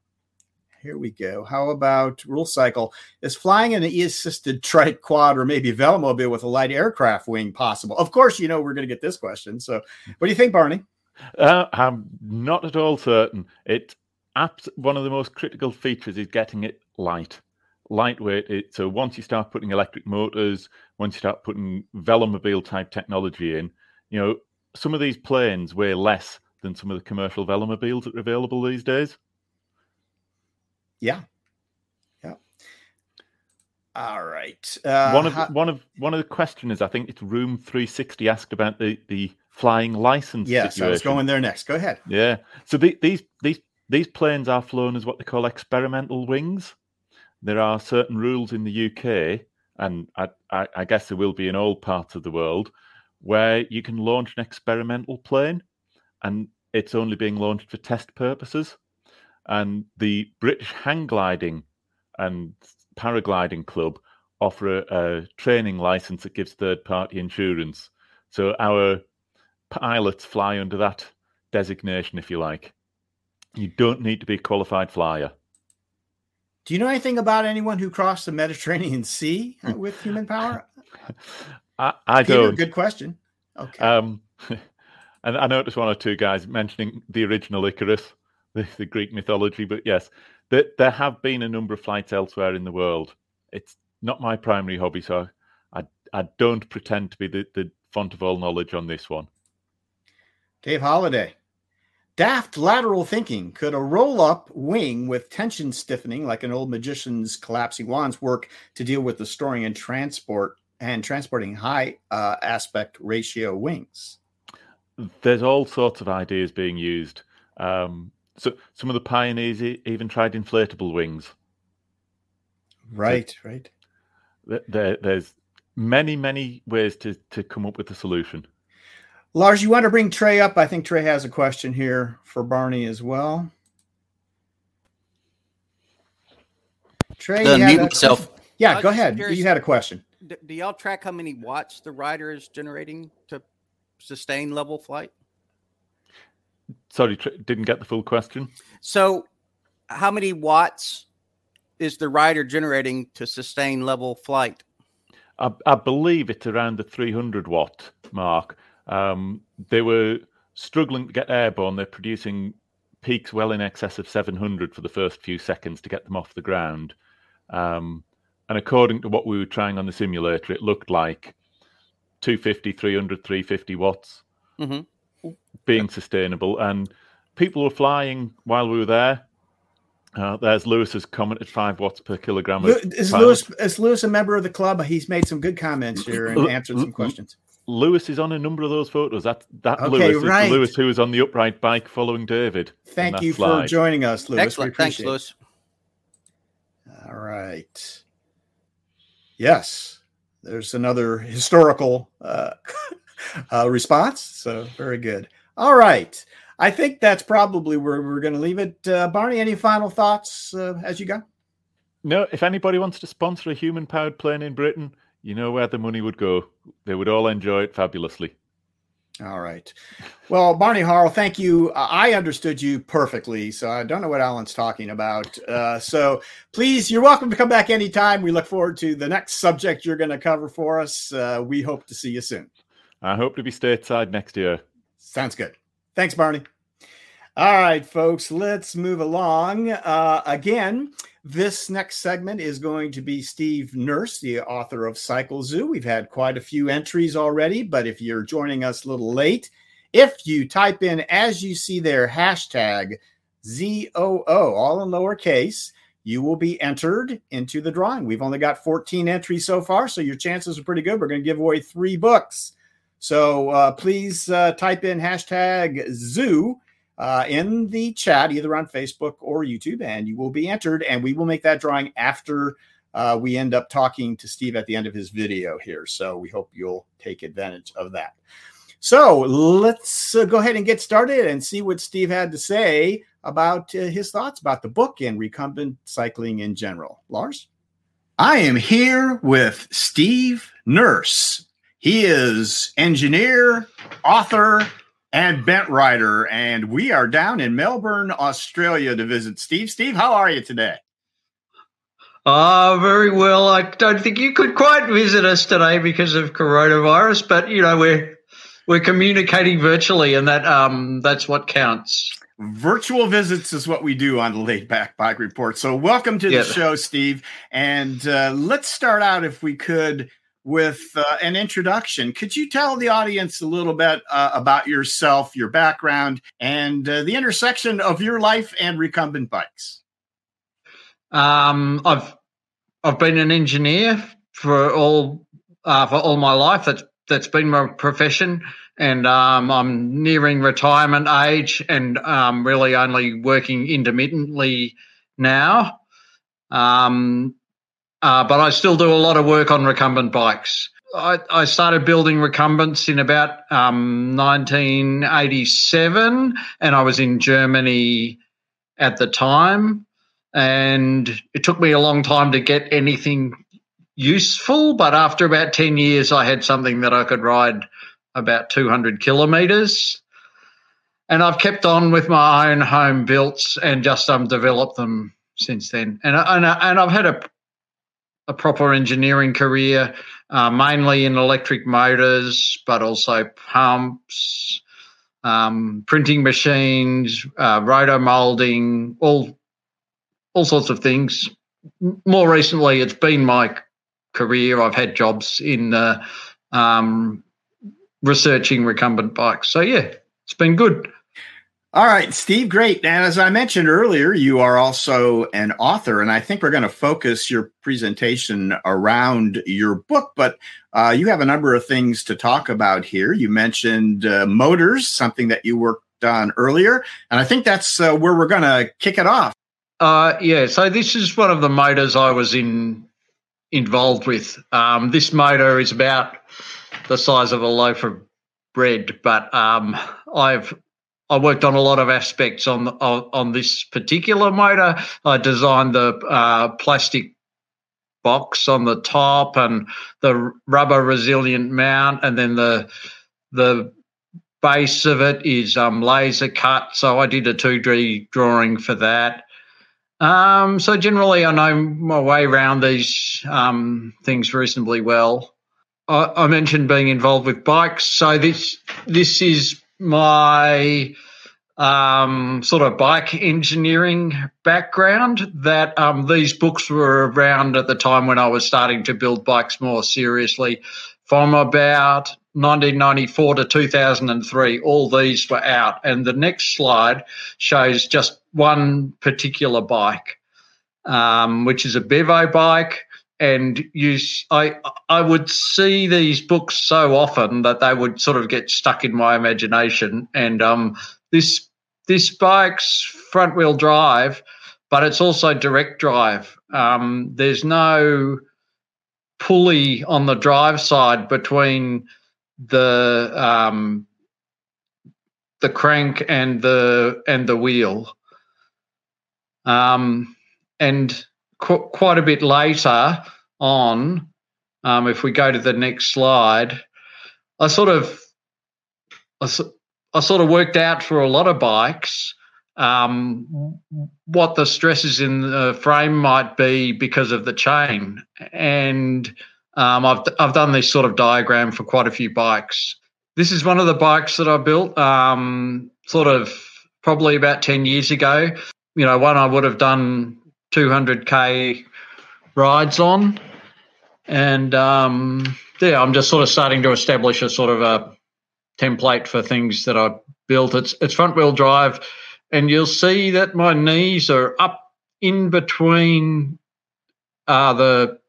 here we go. How about rule cycle? Is flying an E-assisted trike quad or maybe velomobile with a light aircraft wing possible? Of course, you know we're going to get this question. So, what do you think, Barney? Uh, I'm not at all certain. It abs- one of the most critical features is getting it light, lightweight. It, so once you start putting electric motors, once you start putting velomobile type technology in, you know some of these planes weigh less than some of the commercial velomobiles that are available these days. Yeah. Yeah. All right. Uh, one of how, one of one of the questioners, I think it's Room 360, asked about the the flying license. Yes, situation. I was going there next. Go ahead. Yeah. So the, these these these planes are flown as what they call experimental wings. there are certain rules in the UK, and I, I, I guess there will be in all parts of the world, where you can launch an experimental plane, and it's only being launched for test purposes. And the British Hang Gliding and Paragliding Club offer a, a training license that gives third party insurance. So our pilots fly under that designation, if you like. You don't need to be a qualified flyer. Do you know anything about anyone who crossed the Mediterranean Sea uh, with human power? I, I Peter, don't. Good question. Okay. Um, and I noticed one or two guys mentioning the original Icarus, the, the Greek mythology. But yes, there, there have been a number of flights elsewhere in the world. It's not my primary hobby, so I, I don't pretend to be the, the font of all knowledge on this one. Dave Holliday. Daft lateral thinking. Could a roll up wing with tension stiffening, like an old magician's collapsing wands, work to deal with the storing and transport and transporting high uh, aspect ratio wings? There's all sorts of ideas being used. Um, so some of the pioneers even tried inflatable wings. Right, right. There, there- there's many, many ways to, to come up with a solution. Lars, you want to bring Trey up? I think Trey has a question here for Barney as well. Trey, you Uh, mute myself. question? Yeah, go ahead. curious. You had a question. D- do y'all track how many watts the rider is generating to sustain level flight? Sorry, didn't get the full question. So, how many watts is the rider generating to sustain level flight? I, I believe it's around the 300 watt mark. Um, they were struggling to get airborne. They're producing peaks well in excess of 700 for the first few seconds to get them off the ground. Um, and according to what we were trying on the simulator, it looked like 250, 300, 350 watts Mhm. being sustainable. And people were flying while we were there. Uh, there's Lewis's commented five watts per kilogram. Of Is. Lewis is Lewis a member of the club? He's made some good comments here and answered some questions. Lewis is on a number of those photos. That that Okay, Lewis is. Lewis who was on the upright bike following David. Thank that you for joining us, Lewis. Excellent. Thanks, appreciate it. Lewis. All right. Yes, there's another historical uh, uh, response. So very good. All right. I think that's probably where we're going to leave it. Uh, Barney, any final thoughts uh, as you go? No, if anybody wants to sponsor a human powered plane in Britain, you know where the money would go. They would all enjoy it fabulously. All right. Well, Barney Harrell, thank you. Uh, I understood you perfectly, so I don't know what Alan's talking about. Uh, so please, you're welcome to come back anytime. We look forward to the next subject you're going to cover for us. Uh, we hope to see you soon. I hope to be stateside next year. Sounds good. Thanks, Barney. All right, folks, let's move along. Uh, again, this next segment is going to be Steve Nurse, the author of Cycle Zoo. We've had quite a few entries already, but if you're joining us a little late, if you type in, as you see there, hashtag ZOO, all in lowercase, you will be entered into the drawing. We've only got 14 entries so far, so your chances are pretty good. We're going to give away three books. So uh, please uh, type in hashtag zoo uh, in the chat, either on Facebook or YouTube, and you will be entered. And we will make that drawing after uh, we end up talking to Steve at the end of his video here. So we hope you'll take advantage of that. So let's uh, go ahead and get started and see what Steve had to say about uh, his thoughts about the book and recumbent cycling in general. Lars? I am here with Steve Nurse. He is engineer, author, and bent rider, and we are down in Melbourne, Australia to visit Steve. Steve, how are you today? Ah, very well. I don't think you could quite visit us today because of coronavirus, but you know we're we're communicating virtually, and that um that's what counts. Virtual visits is what we do on the Laid Back Bike Report. So, welcome to Yeah. the show, Steve. And uh, let's start out, if we could, with uh, an introduction. Could you tell the audience a little bit uh, about yourself, your background, and uh, the intersection of your life and recumbent bikes? Um, I've I've been an engineer for all uh, for all my life. That's that's been my profession, and um, I'm nearing retirement age, and um, really only working intermittently now. Um, uh, but I still do a lot of work on recumbent bikes. I, I started building recumbents in about um, 1987, and I was in Germany at the time. And it took me a long time to get anything useful, but after about 10 years, I had something that I could ride about 200 kilometers. And I've kept on with my own home builds and just um, developed them since then. And, and, and I've had a, a proper engineering career, uh, mainly in electric motors, but also pumps, um, printing machines, uh, roto molding, all all sorts of things. More recently, it's been my career. I've had jobs in uh, um, researching recumbent bikes. So yeah, it's been good. All right, Steve, great. And as I mentioned earlier, you are also an author, and I think we're going to focus your presentation around your book, but uh, you have a number of things to talk about here. You mentioned uh, motors, something that you worked on earlier, and I think that's uh, where we're going to kick it off. Uh, yeah, so this is one of the motors I was in involved with. Um, this motor is about the size of a loaf of bread, but um, I've I worked on a lot of aspects on on, on this particular motor. I designed the uh, plastic box on the top and the rubber resilient mount, and then the the base of it is um, laser cut. So I did a two D drawing for that. Um, so generally, I know my way around these um, things reasonably well. I, I, mentioned being involved with bikes, so this this is my um, sort of bike engineering background. That um, these books were around at the time when I was starting to build bikes more seriously. From about 1994 to 2003, all these were out. And the next slide shows just one particular bike, um, which is a Bevo bike. And you, I, I would see these books so often that they would sort of get stuck in my imagination. And um, this, this bike's front wheel drive, but it's also direct drive. Um, there's no pulley on the drive side between the um, the crank and the and the wheel. Um, and qu- quite a bit later on, um, if we go to the next slide, I sort of I, I sort of worked out for a lot of bikes um, what the stresses in the frame might be because of the chain, and um, I've I've done this sort of diagram for quite a few bikes. This is one of the bikes that I built, um, sort of probably about ten years ago. You know, one I would have done 200k rides on, and um, yeah, I'm just sort of starting to establish a sort of a template for things that I built. It's it's front wheel drive, and you'll see that my knees are up in between uh, the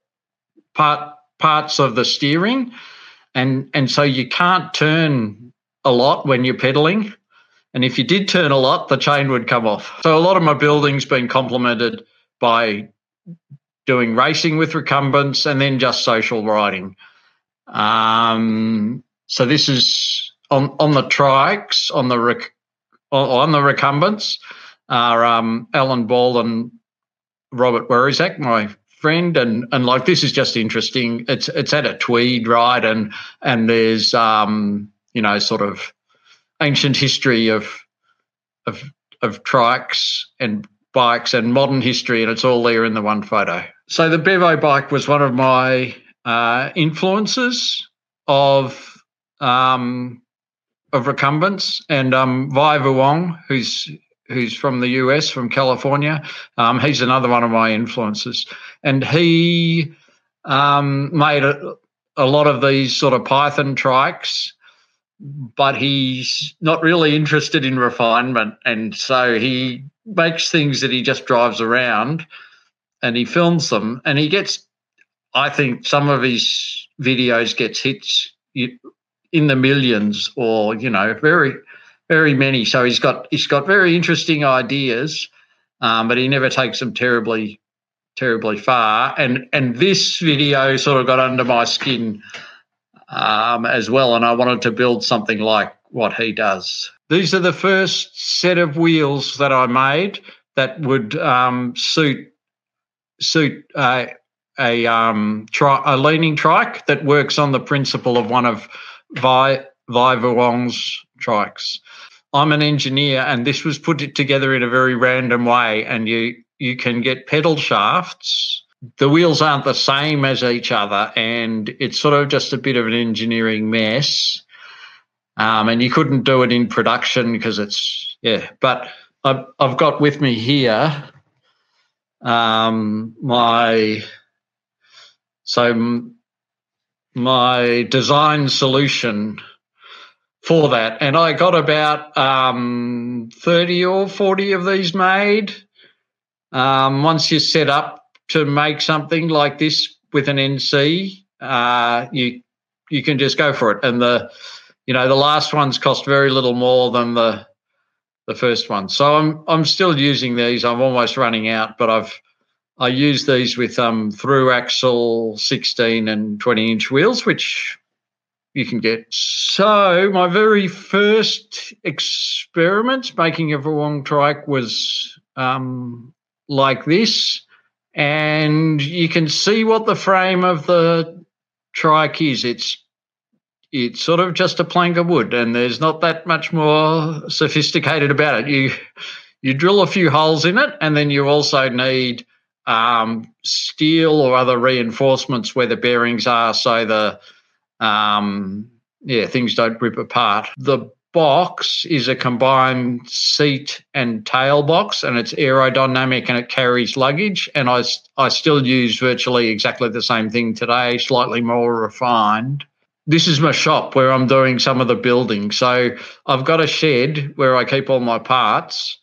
part parts of the steering, and and so you can't turn a lot when you're pedaling. And if you did turn a lot, the chain would come off. So a lot of my building's been complemented by doing racing with recumbents and then just social riding. Um, so this is on on the trikes on the rec, on the recumbents are um, Alan Ball and Robert Werizak, my friend, and and like this is just interesting. It's it's at a Tweed ride, and and there's um you know sort of ancient history of of of trikes and bikes and modern history, and it's all there in the one photo. So the Bevo bike was one of my uh, influences of um, of recumbents, and um, Vi Vuong, who's who's from the US, from California. Um, he's another one of my influences, and he um, made a, a, lot of these sort of Python trikes, but he's not really interested in refinement, and so he makes things that he just drives around, and he films them, and he gets. I think some of his videos gets hits in the millions, or you know, very very many. So he's got he's got very interesting ideas, um, but he never takes them terribly terribly far. And and this video sort of got under my skin um, as well, and I wanted to build something like what he does. These are the first set of wheels that I made that would um, suit suit uh, a um, tri- a leaning trike that works on the principle of one of Vi Vi Vuong's trikes. I'm an engineer, and this was put it together in a very random way. And you you can get pedal shafts. The wheels aren't the same as each other, and it's sort of just a bit of an engineering mess. Um, and you couldn't do it in production because it's yeah. But I've I've got with me here um, my so my design solution for that, and I got about um, thirty or forty of these made. Um, once you're set up to make something like this with an NC, uh, you you can just go for it. And the you know the last ones cost very little more than the the first one. So I'm I'm still using these. I'm almost running out, but I've I use these with um, through axle 16 and 20 inch wheels, which you can get. So my very first experiment making a Vuong trike was um, like this, and you can see what the frame of the trike is. It's it's sort of just a plank of wood, and there's not that much more sophisticated about it. You you drill a few holes in it, and then you also need um, steel or other reinforcements where the bearings are, so the um, yeah things don't rip apart. The box is a combined seat and tail box, and it's aerodynamic and it carries luggage. And I I still use virtually exactly the same thing today, slightly more refined. This is my shop where I'm doing some of the building. So I've got a shed where I keep all my parts,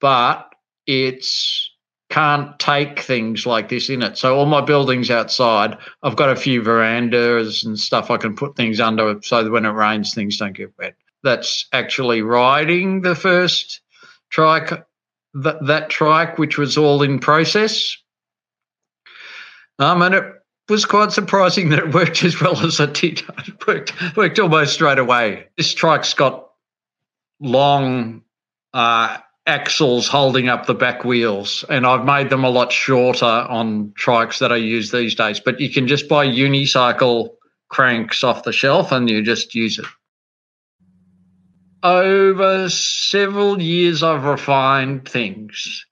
but it's can't take things like this in it. So all my buildings outside, I've got a few verandas and stuff I can put things under so that when it rains, things don't get wet. That's actually riding the first trike, that, that trike, which was all in process. Um, and it was quite surprising that it worked as well as it did. It worked, worked almost straight away. This trike's got long uh, axles holding up the back wheels, and I've made them a lot shorter on trikes that I use these days. But you can just buy unicycle cranks off the shelf and you just use it. Over several years, I've refined things.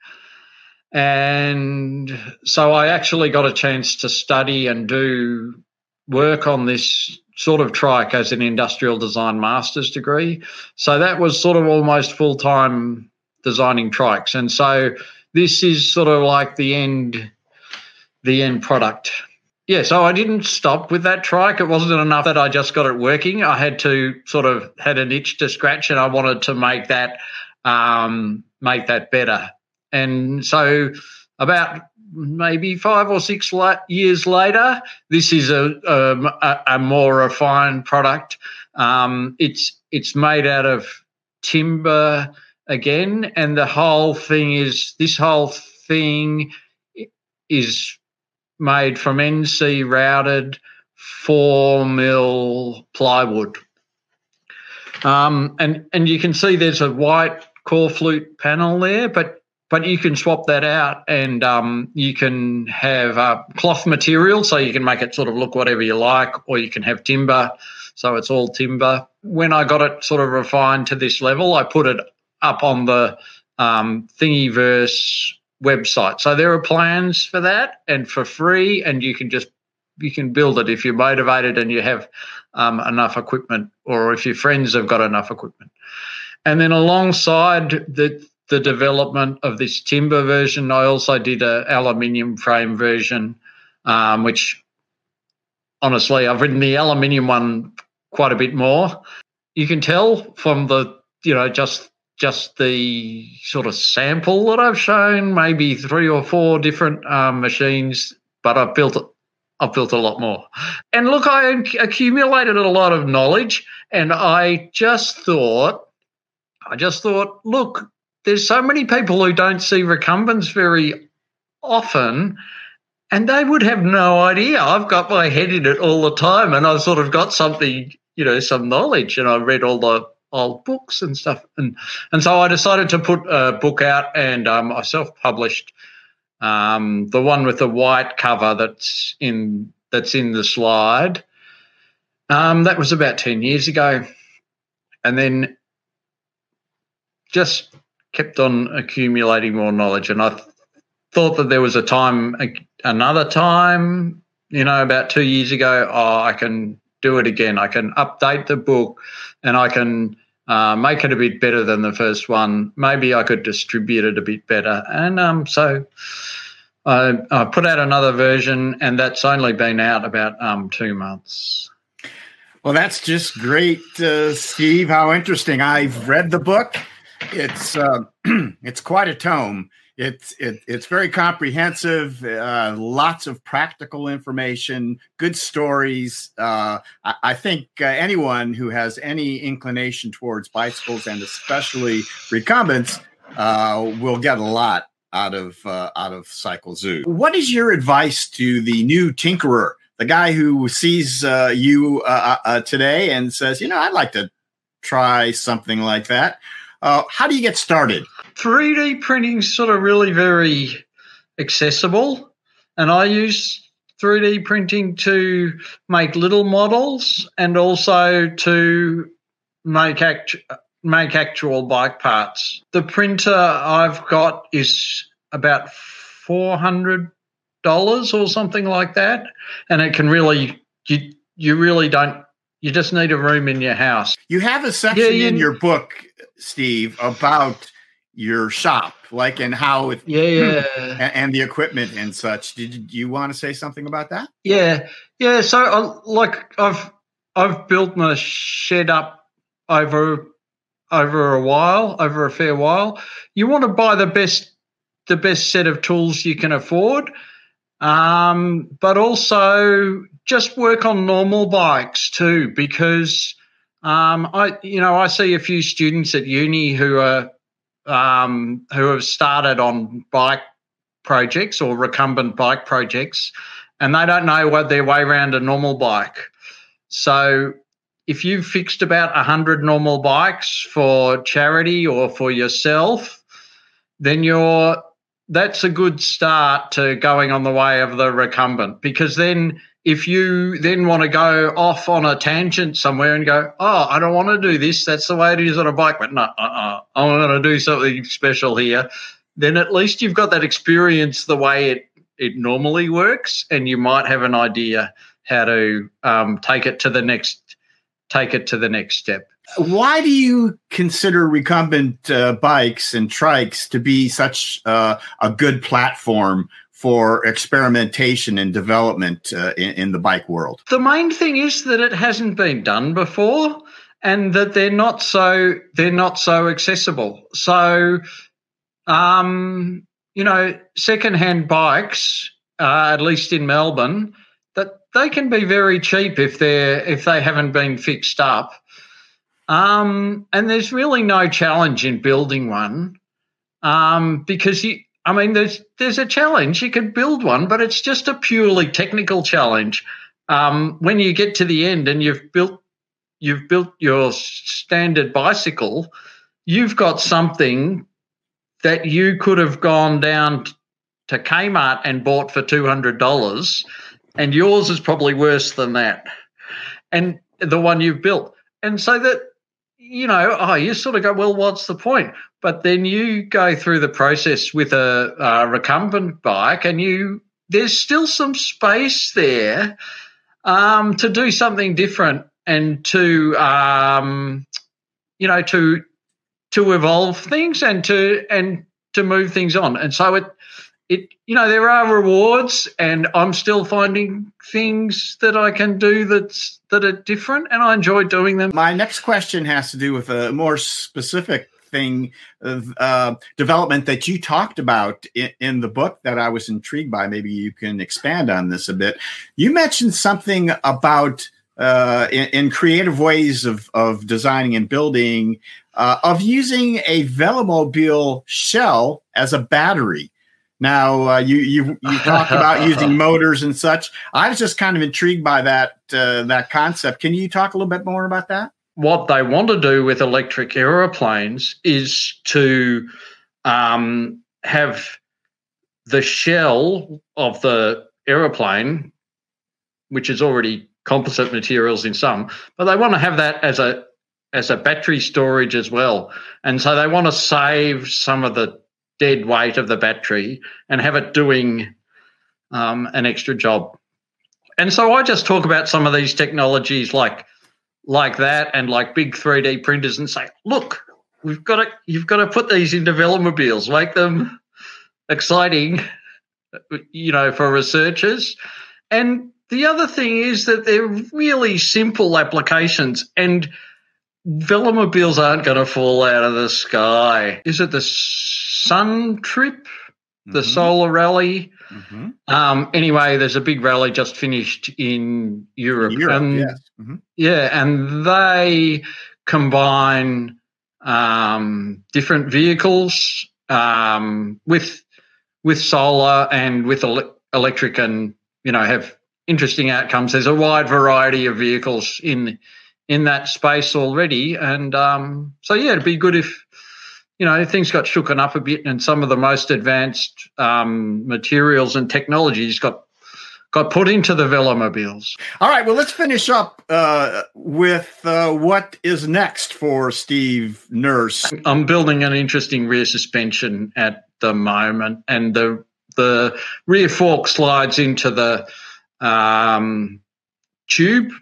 And so I actually got a chance to study and do work on this sort of trike as an industrial design master's degree. So that was sort of almost full time designing trikes. And so this is sort of like the end the end product. Yeah, so I didn't stop with that trike. It wasn't enough that I just got it working. I had to sort of had an itch to scratch, and I wanted to make that um, make that better. And so, about maybe five or six years later, this is a, a, a more refined product. Um, it's it's made out of timber again, and the whole thing is this whole thing is made from NC routed four mil plywood. Um, and and you can see there's a white Corflute panel there, but but you can swap that out and um, you can have uh, cloth material, so you can make it sort of look whatever you like, or you can have timber, so it's all timber. When I got it sort of refined to this level, I put it up on the um, Thingiverse website. So there are plans for that and for free, and you can just you can build it if you're motivated and you have um, enough equipment, or if your friends have got enough equipment. And then alongside the the development of this timber version, I also did a aluminium frame version, um, which honestly I've written the aluminium one quite a bit more. You can tell from the you know just just the sort of sample that I've shown, maybe three or four different um, machines, but I've built I've built a lot more. And look, I accumulated a lot of knowledge, and I just thought, I just thought, look, there's so many people who don't see recumbents very often, and they would have no idea. I've got my head in it all the time, and I've sort of got something, you know, some knowledge, and I read all the old books and stuff, and and so I decided to put a book out, and um, I self-published um, the one with the white cover that's in that's in the slide. Um, that was about ten years ago, and then just kept on accumulating more knowledge, and I th- thought that there was a time, another time, you know, about two years ago. Oh, I can do it again. I can update the book, and I can uh, make it a bit better than the first one. Maybe I could distribute it a bit better. And um, so I, I, put out another version, and that's only been out about um, two months. Well, that's just great, uh, Steve. How interesting! I've read the book. It's uh, it's quite a tome. It's it, it's very comprehensive. Uh, lots of practical information, good stories. Uh, I, I, think uh, anyone who has any inclination towards bicycles and especially recumbents uh, will get a lot out of uh, out of Cycle Zoo. What is your advice to the new tinkerer, the guy who sees uh, you today and says, you know, I'd like to try something like that? Uh, how do you get started? 3D printing is sort of really very accessible, and I use 3D printing to make little models and also to make act- make actual bike parts. The printer I've got is about four hundred dollars or something like that, and it can really you you really don't you just need a room in your house. You have a section yeah, you, in your book, Steve, about your shop, like and how it, yeah, yeah, and, and, the equipment and such. Did you want to say something about that? Yeah, yeah. So, uh, like, I've I've built my shed up over over a while, over a fair while. You want to buy the best the best set of tools you can afford, um, but also just work on normal bikes too, because um, I you know I see a few students at uni who are um, who have started on bike projects or recumbent bike projects, and they don't know what their way around a normal bike. So if you've fixed about 100 normal bikes for charity or for yourself, then you're that's a good start to going on the way of the recumbent because then if you then want to go off on a tangent somewhere and go, oh, I don't want to do this, that's the way it is on a bike, but no, uh-uh, I'm going to do something special here, then at least you've got that experience the way it, it normally works, and you might have an idea how to um, take it to the next take it to the next step. Why do you consider recumbent uh, bikes and trikes to be such uh, a good platform for experimentation and development uh, in, in, the bike world? The main thing is that it hasn't been done before, and that they're not so they're not so accessible. So, um, you know, secondhand bikes, uh, at least in Melbourne, that they can be very cheap if they're if they haven't been fixed up. Um, and there's really no challenge in building one um, because you I mean, there's there's a challenge. You could build one, but it's just a purely technical challenge. Um, when you get to the end and you've built you've built your standard bicycle, you've got something that you could have gone down to Kmart and bought for two hundred dollars, and yours is probably worse than that, and the one you've built. And so that you know, oh, you sort of go, well, what's the point? But then you go through the process with a, a recumbent bike, and you there's still some space there um, to do something different and to um, you know to to evolve things and to and to move things on. And so it it you know there are rewards and i'm still finding things that i can do that's that are different and i enjoy doing them. My next question has to do with a more specific thing of uh, development that you talked about in, in, the book that i was intrigued by. Maybe you can expand on this a bit. You mentioned something about uh, in, in, creative ways of, of designing and building uh, of using a velomobile shell as a battery Now uh, you you you talked about using motors and such. I was just kind of intrigued by that uh, that concept. Can you talk a little bit more about that? What they want to do with electric aeroplanes is to um, have the shell of the aeroplane, which is already composite materials in some, but they want to have that as a as a battery storage as well. And so they want to save some of the dead weight of the battery and have it doing um, an extra job. And so I just talk about some of these technologies like like that and like big 3D printers and say, look, we've got to you've got to put these into velomobiles, make them exciting, you know, for researchers. And the other thing is that they're really simple applications and velomobiles aren't going to fall out of the sky. Is it the Sun Trip? The Mhm. solar rally. Mm-hmm. Um, anyway, there's a big rally just finished in Europe. Europe, and yes. Mhm. yeah, and they combine um, different vehicles um, with with solar and with ele- electric, and you know have interesting outcomes. There's a wide variety of vehicles in in that space already, and um, so yeah, it'd be good if you know things got shooken up a bit, and some of the most advanced um, materials and technologies got got put into the velomobiles. All right. Well, let's finish up uh, with uh, what is next for Steve Nurse. I'm building an interesting rear suspension at the moment, and the the rear fork slides into the um, tube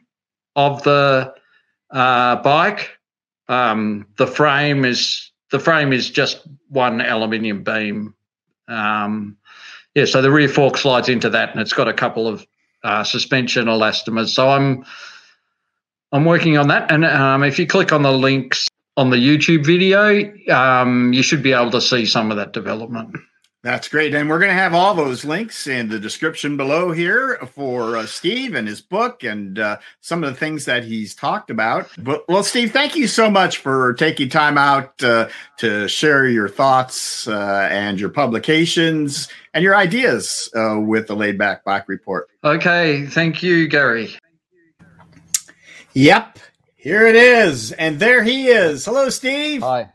of the uh, bike. Um, the frame is the frame is just one aluminium beam. Um, yeah, so the rear fork slides into that, and it's got a couple of uh, suspension elastomers. So I'm I'm working on that, and um, if you click on the links on the YouTube video, um, you should be able to see some of that development. That's great. And we're going to have all those links in the description below here for uh, Steve and his book and uh, some of the things that he's talked about. But, well, Steve, thank you so much for taking time out uh, to share your thoughts uh, and your publications and your ideas uh, with the Laid Back Bike Report. Okay, thank you, Gary. Yep, here it is. And there he is. Hello, Steve. Hi.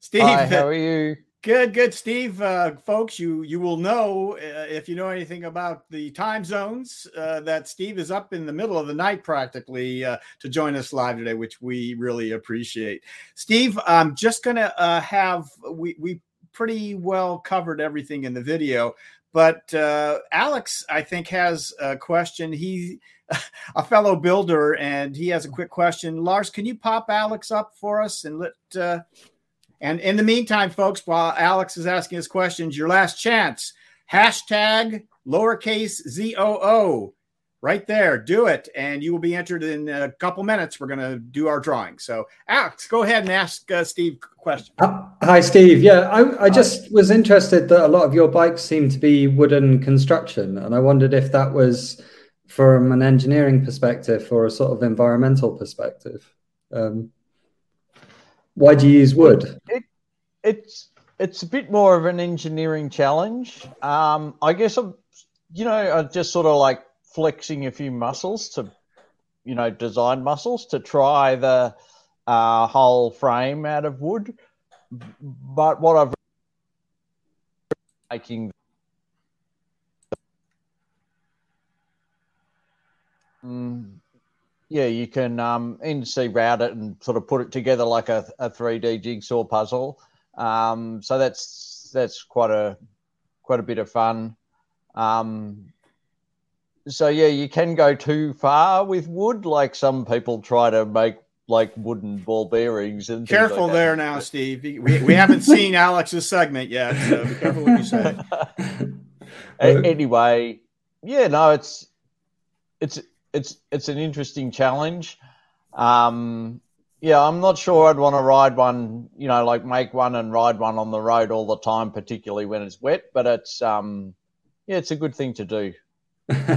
Steve, Hi, how are you? Good, good, Steve. Uh, folks, you you will know uh, if you know anything about the time zones uh, that Steve is up in the middle of the night practically uh, to join us live today, which we really appreciate. Steve, I'm just gonna uh, have we we pretty well covered everything in the video, but uh, Alex, I think, has a question. He a fellow builder, and he has a quick question. Lars, can you pop Alex up for us and let and in the meantime, folks, while Alex is asking his questions, your last chance hashtag lowercase ZOO right there. Do it, and you will be entered in a couple minutes. We're going to do our drawing. So, Alex, go ahead and ask uh, Steve a question. Hi, Steve. Yeah, I, I just was interested that a lot of your bikes seem to be wooden construction, and I wondered if that was from an engineering perspective or a sort of environmental perspective. Um, why do you use wood? It, it's it's a bit more of an engineering challenge. Um, I guess I'm, you know, I'm just sort of like flexing a few muscles to, you know, design muscles to try the uh, whole frame out of wood. But what I've making Mm, yeah, you can um, NC route it and sort of put it together like a, a 3D jigsaw puzzle. Um, so that's that's quite a quite a bit of fun. Um, so yeah, you can go too far with wood. Like some people try to make like wooden ball bearings and Careful like there now, Steve. We, we haven't seen Alex's segment yet, so be careful what you say. Anyway, yeah, no, it's it's it's it's an interesting challenge. Um, yeah, I'm not sure I'd want to ride one, you know, like make one and ride one on the road all the time, particularly when it's wet. But it's um, yeah, it's a good thing to do.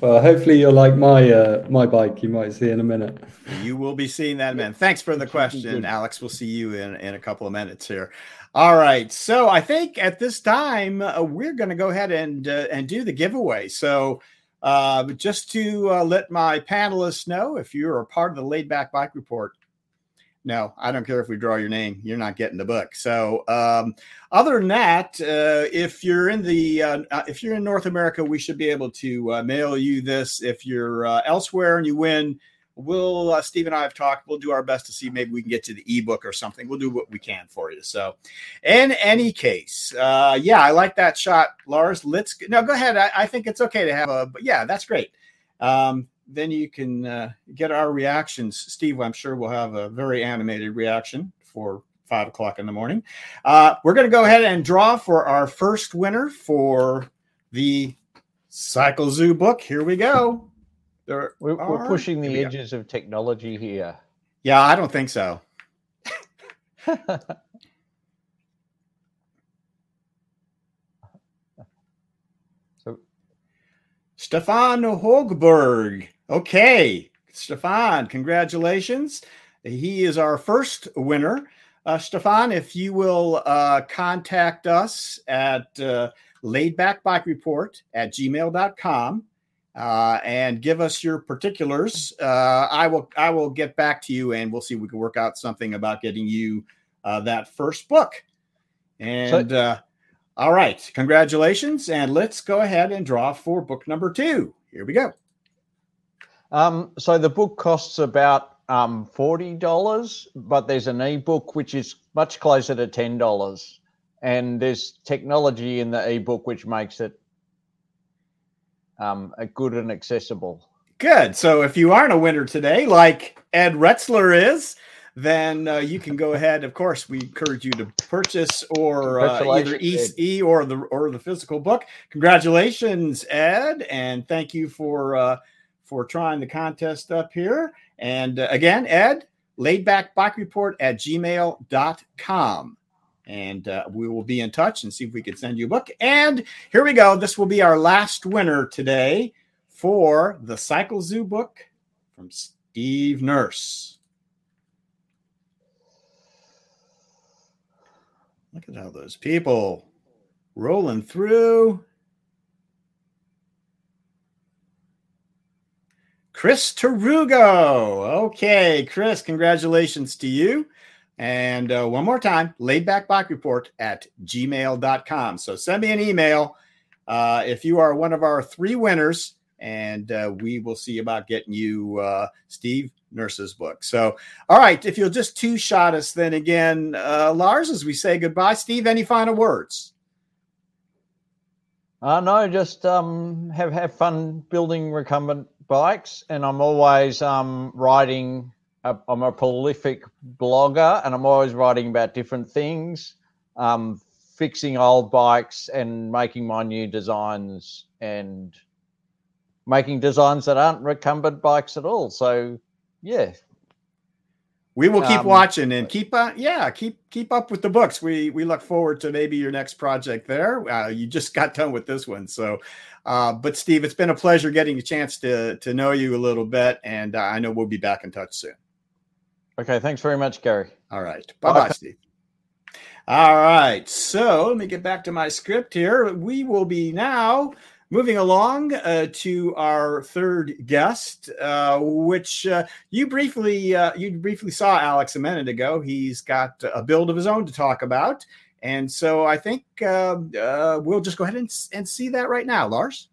well, hopefully you're like my uh, my bike. You might see in a minute. You will be seeing that, man. Thanks for the question, Alex. We'll see you in in a couple of minutes here. All right. So I think at this time uh, we're going to go ahead and uh, and do the giveaway. So uh, just to uh, let my panelists know, if you're a part of the Laid Back Bike Report, no, I don't care if we draw your name. You're not getting the book. So, um, other than that, uh, if you're in the uh, if you're in North America, we should be able to uh, mail you this. If you're uh, elsewhere and you win, we'll uh, Steve and I have talked. We'll do our best to see maybe we can get to the ebook or something. We'll do what we can for you. So, in any case, uh, yeah, I like that shot, Lars. Let's no, go ahead. I, I think it's okay to have a, but yeah, that's great. Um, then you can uh, get our reactions. Steve, I'm sure we'll have a very animated reaction for five o'clock in the morning. Uh, we're going to go ahead and draw for our first winner for the Cycle Zoo book. Here we go. There we're, are, we're pushing the edges go. of technology here. Yeah, I don't think so. so, Stefan Hogberg Okay, Stefan, congratulations. He is our first winner. Uh, Stefan, if you will uh, contact us at uh, laidbackbike at gmail.com uh, and give us your particulars, uh, I will I will get back to you and we'll see if we can work out something about getting you uh, that first book. And uh, all right, congratulations. And let's go ahead and draw for book number two. Here we go. Um, so the book costs about um, forty dollars, but there's an ebook which is much closer to ten dollars, and there's technology in the ebook which makes it um, a good and accessible. Good. So if you aren't a winner today, like Ed Retzler is, then uh, you can go ahead. Of course, we encourage you to purchase or uh, either e, or the or the physical book. Congratulations, Ed, and thank you for. Uh, for trying the contest up here. And uh, again, Ed, laidbackbike at gmail.com. And uh, we will be in touch and see if we can send you a book. And here we go. This will be our last winner today for the Cycle Zoo book from Steve Nurse. Look at all those people rolling through. Chris Tarugo. Okay, Chris, congratulations to you. And uh, one more time, laidback bike report at gmail.com. So send me an email uh, if you are one of our three winners, and uh, we will see about getting you uh, Steve Nurse's book. So, all right, if you'll just two shot us, then again, uh, Lars, as we say goodbye, Steve, any final words? Uh, no, just um, have have fun building recumbent bikes, and I'm always um, writing. I'm a prolific blogger, and I'm always writing about different things, um, fixing old bikes, and making my new designs, and making designs that aren't recumbent bikes at all. So, yeah, we will keep um, watching and keep uh, yeah keep keep up with the books we we look forward to maybe your next project there uh, you just got done with this one so uh, but steve it's been a pleasure getting a chance to to know you a little bit and uh, i know we'll be back in touch soon okay thanks very much gary. All right. Bye-bye steve. All right so let me get back to my script here. We will be now Moving along uh, to our third guest, uh, which uh, you briefly uh, you briefly saw Alex a minute ago. He's got a build of his own to talk about, and so I think um, uh, we'll just go ahead and, and see that right now, Lars.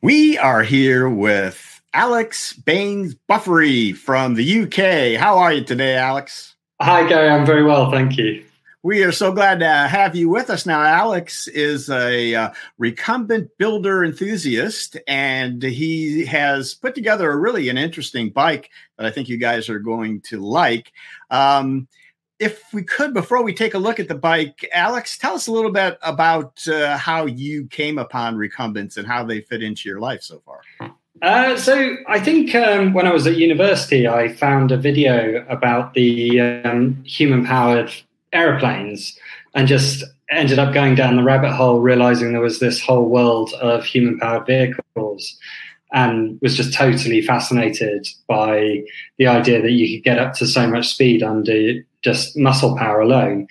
We are here with Alex Baines Buffery from the UK. How are you today, Alex? Hi, Gary. I'm very well, thank you. We are so glad to have you with us now. Alex is a uh, recumbent builder enthusiast, and he has put together a really an interesting bike that I think you guys are going to like. Um, if we could, before we take a look at the bike, Alex, tell us a little bit about uh, how you came upon recumbents and how they fit into your life so far. Uh, so I think um, when I was at university, I found a video about the um, human-powered aeroplanes and just ended up going down the rabbit hole, realizing there was this whole world of human powered vehicles and was just totally fascinated by the idea that you could get up to so much speed under just muscle power alone.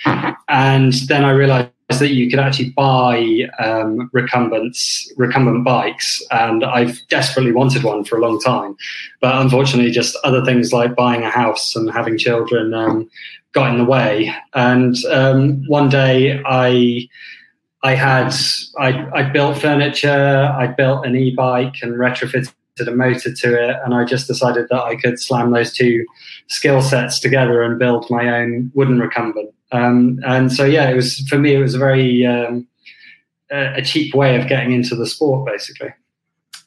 And then I realized that you could actually buy um, recumbents, recumbent bikes, and I've desperately wanted one for a long time, but unfortunately, just other things like buying a house and having children um, got in the way. And um, one day, I I had I, I built furniture, I built an e-bike and retrofitted a motor to it, and I just decided that I could slam those two skill sets together and build my own wooden recumbent. Um, and so, yeah, it was for me. It was a very um, a cheap way of getting into the sport, basically.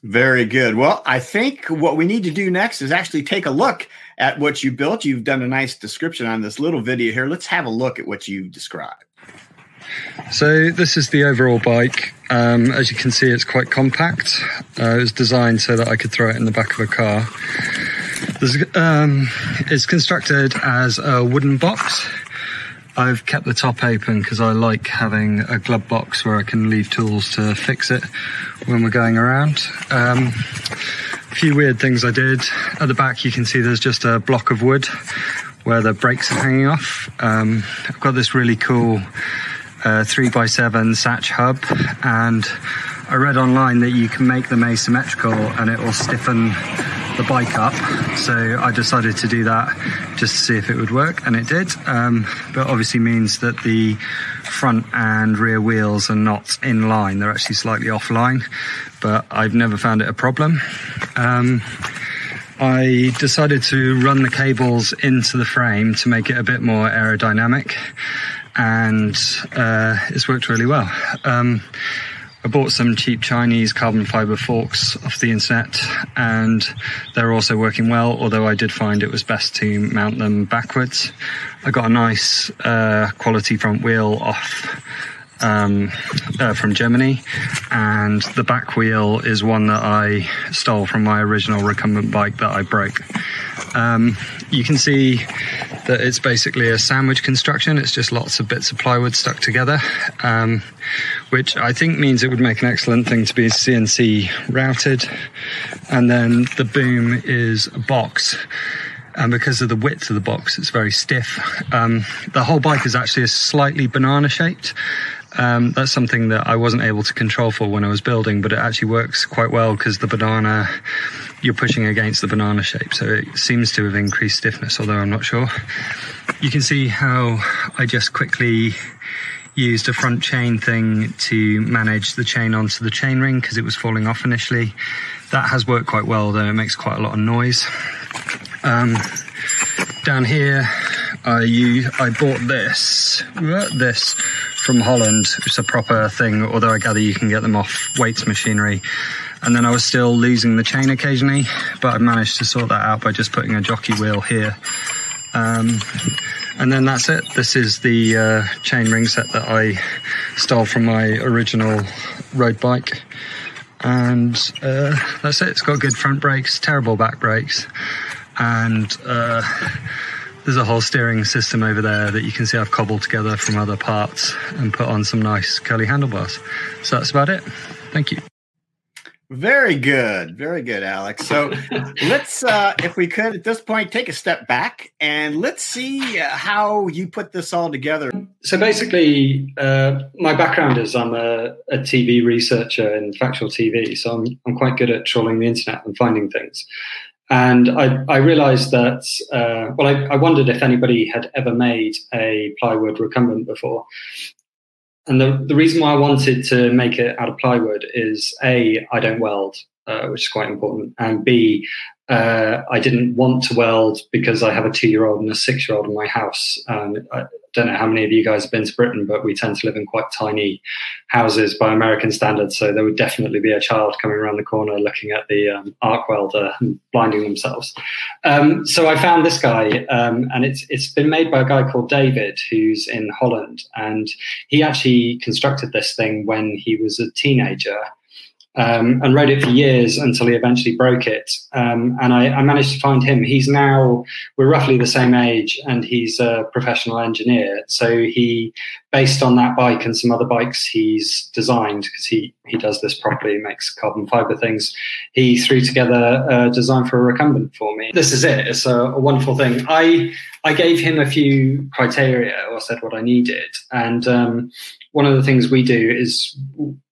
Very good. Well, I think what we need to do next is actually take a look at what you built. You've done a nice description on this little video here. Let's have a look at what you described. So this is the overall bike. Um, as you can see, it's quite compact. Uh, it was designed so that I could throw it in the back of a car. Um, it's constructed as a wooden box. I've kept the top open because I like having a glove box where I can leave tools to fix it when we're going around. Um, a few weird things I did. At the back, you can see there's just a block of wood where the brakes are hanging off. Um, I've got this really cool uh, 3x7 Sachs hub and I read online that you can make them asymmetrical and it will stiffen the bike up. So I decided to do that just to see if it would work, and it did. Um, but obviously means that the front and rear wheels are not in line; they're actually slightly offline. But I've never found it a problem. Um, I decided to run the cables into the frame to make it a bit more aerodynamic, and uh, it's worked really well. Um, I bought some cheap Chinese carbon fiber forks off the internet and they're also working well, although I did find it was best to mount them backwards. I got a nice uh, quality front wheel off um, uh, from Germany, and the back wheel is one that I stole from my original recumbent bike that I broke. Um, you can see that it's basically a sandwich construction. It's just lots of bits of plywood stuck together, um, which I think means it would make an excellent thing to be CNC routed. And then the boom is a box. And because of the width of the box, it's very stiff. Um, the whole bike is actually a slightly banana shaped. Um, that's something that I wasn't able to control for when I was building, but it actually works quite well because the banana, you're pushing against the banana shape. So it seems to have increased stiffness, although I'm not sure. You can see how I just quickly used a front chain thing to manage the chain onto the chain ring because it was falling off initially. That has worked quite well, though it makes quite a lot of noise. Um, down here, I I bought this this from Holland. It's a proper thing, although I gather you can get them off weights machinery. And then I was still losing the chain occasionally, but I managed to sort that out by just putting a jockey wheel here. Um, and then that's it. This is the uh, chain ring set that I stole from my original road bike. And uh, that's it. It's got good front brakes, terrible back brakes, and uh, there's a whole steering system over there that you can see I've cobbled together from other parts and put on some nice curly handlebars. So that's about it. Thank you. Very good. Very good, Alex. So let's, uh, if we could at this point, take a step back and let's see uh, how you put this all together. So basically, uh, my background is I'm a, a, TV researcher in factual TV. So I'm, I'm quite good at trawling the internet and finding things. And I, I realized that, uh, well, I, I, wondered if anybody had ever made a plywood recumbent before. And the, the reason why I wanted to make it out of plywood is A, I don't weld, uh, which is quite important. And B, uh, I didn't want to weld because I have a two year old and a six year old in my house. I don't know how many of you guys have been to Britain, but we tend to live in quite tiny houses by American standards. So there would definitely be a child coming around the corner looking at the um, arc welder and blinding themselves. Um, so I found this guy, um, and it's it's been made by a guy called David, who's in Holland, and he actually constructed this thing when he was a teenager um, and rode it for years until he eventually broke it. Um, and I, I, managed to find him. He's now, we're roughly the same age, and he's a professional engineer. So he, based on that bike and some other bikes he's designed, because he, he does this properly, makes carbon fiber things, he threw together a design for a recumbent for me. This is it. It's a, a wonderful thing. I, I gave him a few criteria or said what I needed. And um, one of the things we do is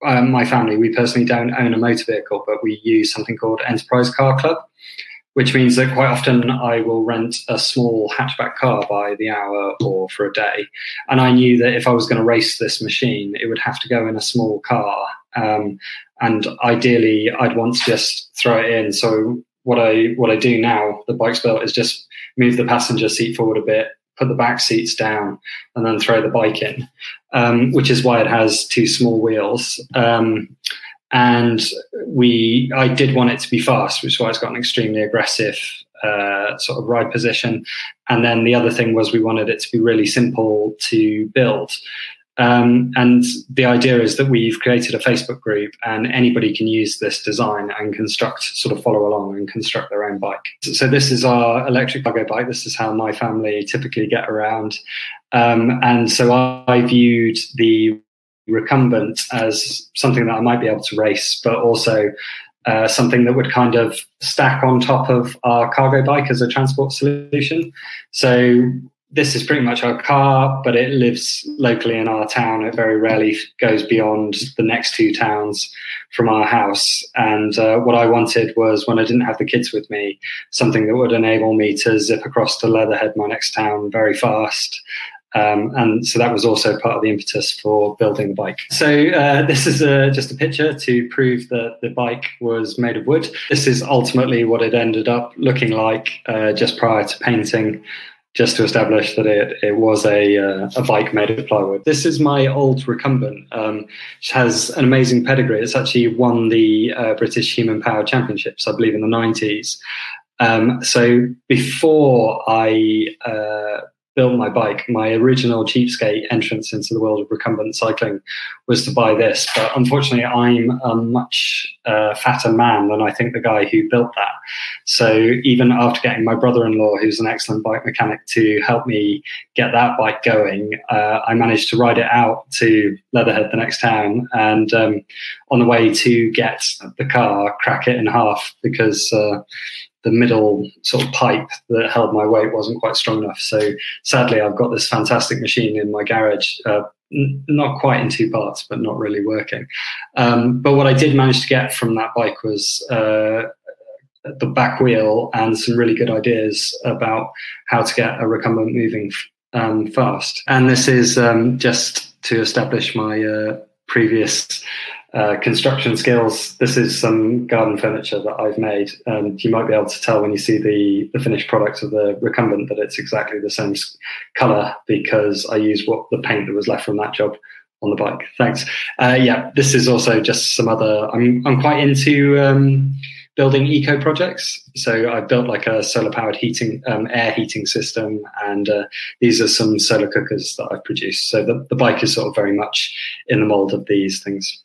um, my family, we personally don't own a motor vehicle, but we use something called Enterprise Car Club, which means that quite often I will rent a small hatchback car by the hour or for a day. And I knew that if I was going to race this machine, it would have to go in a small car. Um, and ideally, I'd want to just throw it in. So what I what I do now, the bike's built, is just move the passenger seat forward a bit, put the back seats down, and then throw the bike in, um, which is why it has two small wheels. Um, and we, I did want it to be fast, which is why it's got an extremely aggressive uh, sort of ride position. And then the other thing was we wanted it to be really simple to build. Um, and the idea is that we've created a Facebook group and anybody can use this design and construct, sort of follow along and construct their own bike. So, this is our electric cargo bike. This is how my family typically get around. Um, and so I viewed the recumbent as something that I might be able to race, but also uh, something that would kind of stack on top of our cargo bike as a transport solution. So this is pretty much our car, but it lives locally in our town. It very rarely goes beyond the next two towns from our house. And uh, what I wanted was, when I didn't have the kids with me, something that would enable me to zip across to Leatherhead, my next town, very fast. Um, and so that was also part of the impetus for building the bike. So uh, this is a, just a picture to prove that the bike was made of wood. This is ultimately what it ended up looking like uh, just prior to painting just to establish that it, it was a, uh, a bike made of plywood. This is my old recumbent, um, which has an amazing pedigree. It's actually won the uh, British Human Power Championships, I believe, in the 90s. Um, so before I uh, built my bike, my original cheapskate entrance into the world of recumbent cycling was to buy this. But unfortunately, I'm a much uh, fatter man than I think the guy who built that. So even after getting my brother-in-law, who's an excellent bike mechanic, to help me get that bike going, uh, I managed to ride it out to Leatherhead, the next town, and um, on the way to get the car, crack it in half because. Uh, the middle sort of pipe that held my weight wasn't quite strong enough. So sadly, I've got this fantastic machine in my garage, uh, n- not quite in two parts, but not really working. Um, but what I did manage to get from that bike was uh, the back wheel and some really good ideas about how to get a recumbent moving um, fast. And this is um, just to establish my uh, previous uh, construction skills. This is some garden furniture that I've made, and you might be able to tell when you see the, the finished product of the recumbent that it's exactly the same color because I used what the paint that was left from that job on the bike. Thanks. Uh, yeah, this is also just some other. I'm I'm quite into um, building eco projects. So I built like a solar powered heating, um, air heating system, and uh, these are some solar cookers that I've produced. So the, the bike is sort of very much in the mold of these things.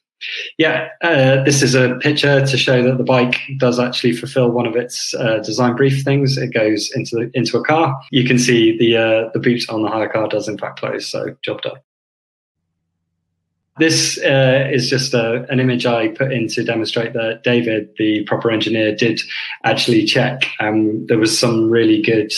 Yeah, uh, this is a picture to show that the bike does actually fulfill one of its uh, design brief things. It goes into the, into a car. You can see the uh, the boot on the hire car does in fact close. So job done. This uh, is just a, an image I put in to demonstrate that David, the proper engineer, did actually check. Um, there was some really good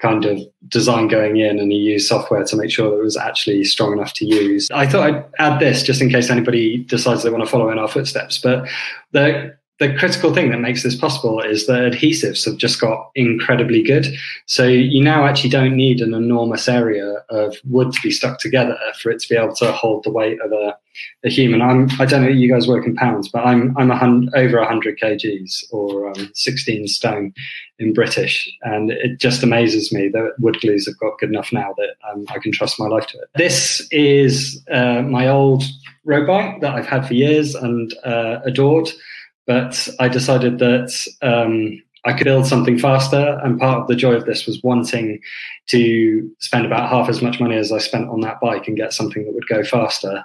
kind of design going in and he used software to make sure that it was actually strong enough to use. I thought I'd add this just in case anybody decides they want to follow in our footsteps. But the the critical thing that makes this possible is the adhesives have just got incredibly good. So you now actually don't need an enormous area of wood to be stuck together for it to be able to hold the weight of a, a human. I'm, I don't know you guys work in pounds, but I'm, I'm a hun- over 100 kgs or um, 16 stone in British. And it just amazes me that wood glues have got good enough now that um, I can trust my life to it. This is uh, my old road bike that I've had for years and uh, adored. But I decided that um, I could build something faster. And part of the joy of this was wanting to spend about half as much money as I spent on that bike and get something that would go faster.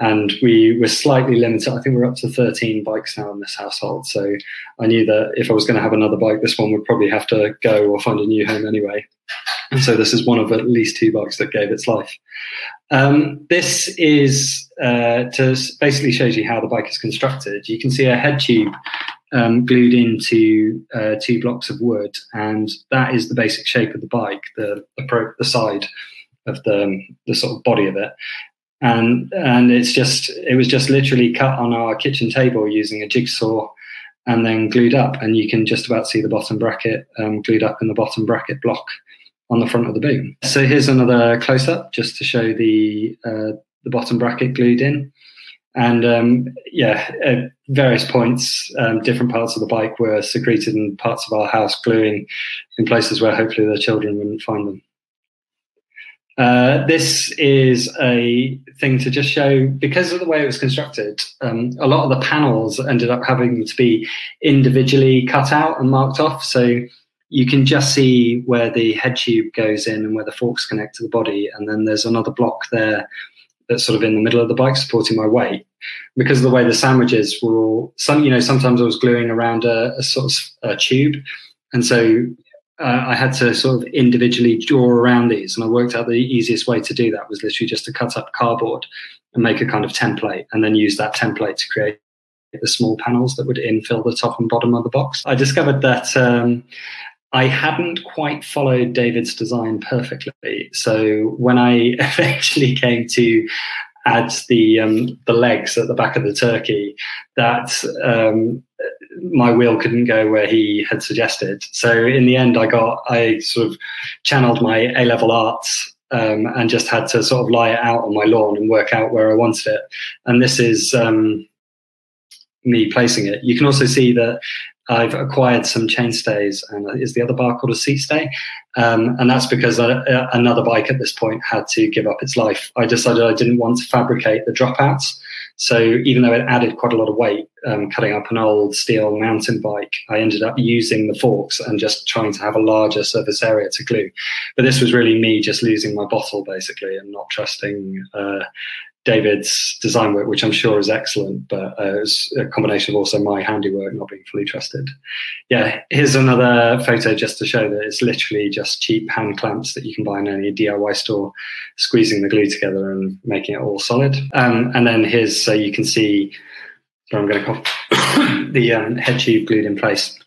and we were slightly limited. I think we're up to 13 bikes now in this household. So I knew that if I was going to have another bike, this one would probably have to go or find a new home anyway. And so this is one of at least two bikes that gave its life. Um, this is uh, to basically shows you how the bike is constructed. You can see a head tube um, glued into uh, two blocks of wood, and that is the basic shape of the bike, the the, pro- the side of the the sort of body of it. And and it's just it was just literally cut on our kitchen table using a jigsaw and then glued up and you can just about see the bottom bracket um, glued up in the bottom bracket block on the front of the boom. So here's another close up just to show the uh, the bottom bracket glued in and um, yeah at various points um, different parts of the bike were secreted in parts of our house gluing in places where hopefully the children wouldn't find them uh, this is a thing to just show because of the way it was constructed. Um, a lot of the panels ended up having to be individually cut out and marked off, so you can just see where the head tube goes in and where the forks connect to the body, and then there's another block there that's sort of in the middle of the bike supporting my weight. Because of the way the sandwiches were all, some you know, sometimes I was gluing around a, a sort of a tube, and so uh, I had to sort of individually draw around these, and I worked out the easiest way to do that was literally just to cut up cardboard and make a kind of template, and then use that template to create the small panels that would infill the top and bottom of the box. I discovered that um, I hadn't quite followed David's design perfectly, so when I eventually came to add the um, the legs at the back of the turkey, that um, my wheel couldn't go where he had suggested. So in the end, I got I sort of channeled my A level arts um, and just had to sort of lie it out on my lawn and work out where I wanted it. And this is um, me placing it. You can also see that I've acquired some chainstays, and is the other bar called a seat stay? Um, and that's because another bike at this point had to give up its life. I decided I didn't want to fabricate the dropouts. So even though it added quite a lot of weight, um, cutting up an old steel mountain bike, I ended up using the forks and just trying to have a larger surface area to glue. But this was really me just losing my bottle basically and not trusting uh, David's design work, which I'm sure is excellent, but uh, it was a combination of also my handiwork not being fully trusted. Yeah, here's another photo just to show that it's literally just cheap hand clamps that you can buy in any DIY store, squeezing the glue together and making it all solid. Um, and then here's so you can see, so I'm going to call the um, head tube glued in place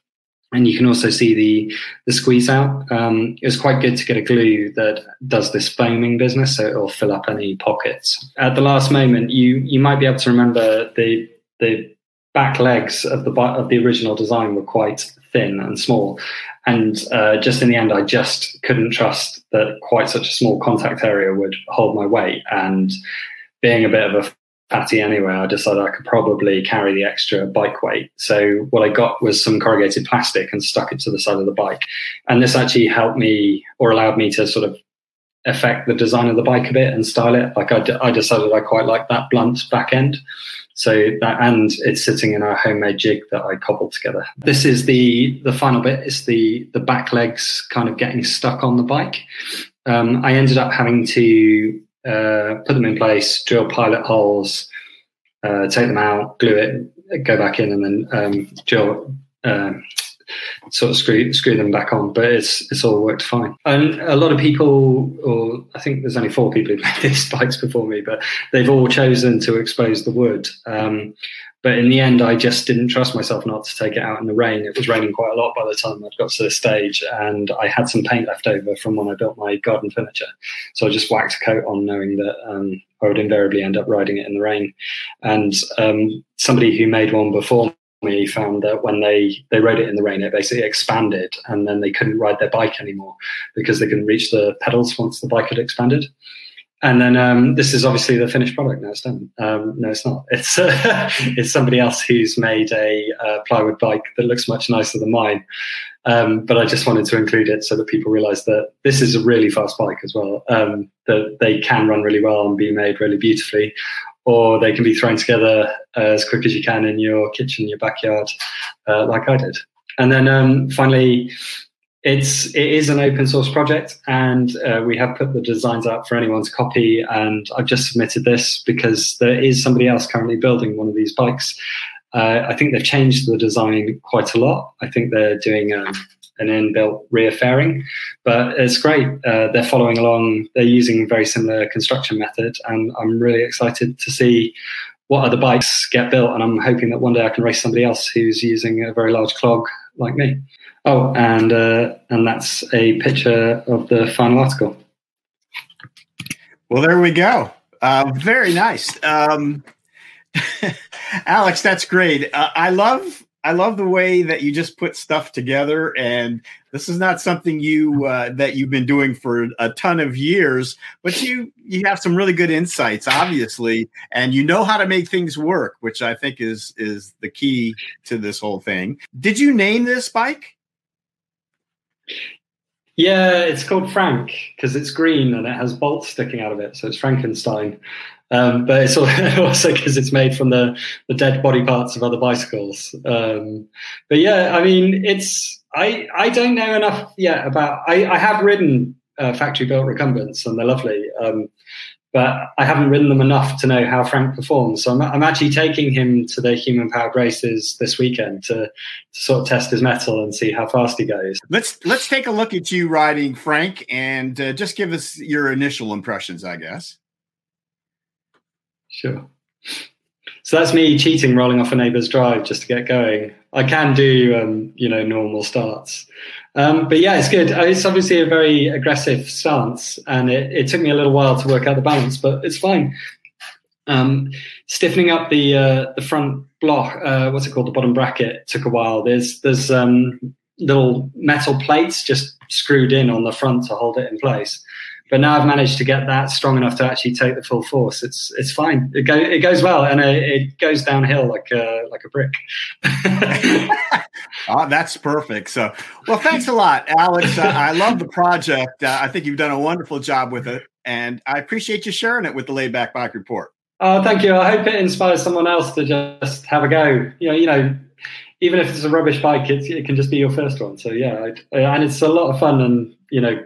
and you can also see the the squeeze out. Um, it was quite good to get a glue that does this foaming business, so it'll fill up any pockets. At the last moment, you you might be able to remember the the back legs of the of the original design were quite thin and small, and uh, just in the end, I just couldn't trust that quite such a small contact area would hold my weight and. Being a bit of a fatty anyway, I decided I could probably carry the extra bike weight. So what I got was some corrugated plastic and stuck it to the side of the bike. And this actually helped me or allowed me to sort of affect the design of the bike a bit and style it. Like I, d- I decided I quite like that blunt back end. So that and it's sitting in our homemade jig that I cobbled together. This is the the final bit. It's the the back legs kind of getting stuck on the bike. Um, I ended up having to uh, put them in place, drill pilot holes, uh, take them out, glue it, go back in, and then um, drill. Um, sort of screw screw them back on, but it's it's all worked fine. And a lot of people, or I think there's only four people who've made these bikes before me, but they've all chosen to expose the wood. Um, but in the end, I just didn't trust myself not to take it out in the rain. It was raining quite a lot by the time I'd got to the stage, and I had some paint left over from when I built my garden furniture. So I just whacked a coat on, knowing that um, I would invariably end up riding it in the rain. And um, somebody who made one before me found that when they they rode it in the rain, it basically expanded, and then they couldn't ride their bike anymore because they couldn't reach the pedals once the bike had expanded. And then um, this is obviously the finished product. No, it's done. Um, no, it's not. It's uh, it's somebody else who's made a uh, plywood bike that looks much nicer than mine. Um, but I just wanted to include it so that people realise that this is a really fast bike as well. Um, that they can run really well and be made really beautifully, or they can be thrown together as quick as you can in your kitchen, your backyard, uh, like I did. And then um, finally, it's it is an open source project, and uh, we have put the designs out for anyone to copy. And I've just submitted this because there is somebody else currently building one of these bikes. Uh, I think they've changed the design quite a lot. I think they're doing um, an inbuilt rear fairing, but it's great. Uh, they're following along. They're using very similar construction method, and I'm really excited to see what other bikes get built. And I'm hoping that one day I can race somebody else who's using a very large clog like me. Oh, and uh, and that's a picture of the final article. Well, there we go. Uh, very nice, um, Alex. That's great. Uh, I love I love the way that you just put stuff together, and this is not something you uh, that you've been doing for a ton of years, but you you have some really good insights, obviously, and you know how to make things work, which I think is is the key to this whole thing. Did you name this bike? Yeah, it's called Frank because it's green and it has bolts sticking out of it, so it's Frankenstein. Um, but it's also because it's made from the, the dead body parts of other bicycles. Um, but yeah, I mean, it's I I don't know enough yet about. I, I have ridden uh, factory built recumbents and they're lovely. Um, but I haven't ridden them enough to know how Frank performs. So I'm, I'm actually taking him to the human powered races this weekend to, to, sort of test his mettle and see how fast he goes. Let's let's take a look at you riding Frank and uh, just give us your initial impressions, I guess. Sure. So that's me cheating, rolling off a neighbour's drive just to get going. I can do, um, you know, normal starts. Um, but yeah, it's good. Uh, it's obviously a very aggressive stance, and it, it, took me a little while to work out the balance, but it's fine. Um, stiffening up the uh, the front block, uh, what's it called, the bottom bracket, took a while. There's there's um, little metal plates just screwed in on the front to hold it in place. But now I've managed to get that strong enough to actually take the full force. It's it's fine. It, go, it goes well, and it, it goes downhill like a, like a brick. oh, that's perfect. So, well, thanks a lot, Alex. Uh, I love the project. Uh, I think you've done a wonderful job with it, and I appreciate you sharing it with the Laid Back Bike Report. Oh, thank you. I hope it inspires someone else to just have a go. You know, you know, even if it's a rubbish bike, it, it can just be your first one. So yeah, I, and it's a lot of fun, and you know,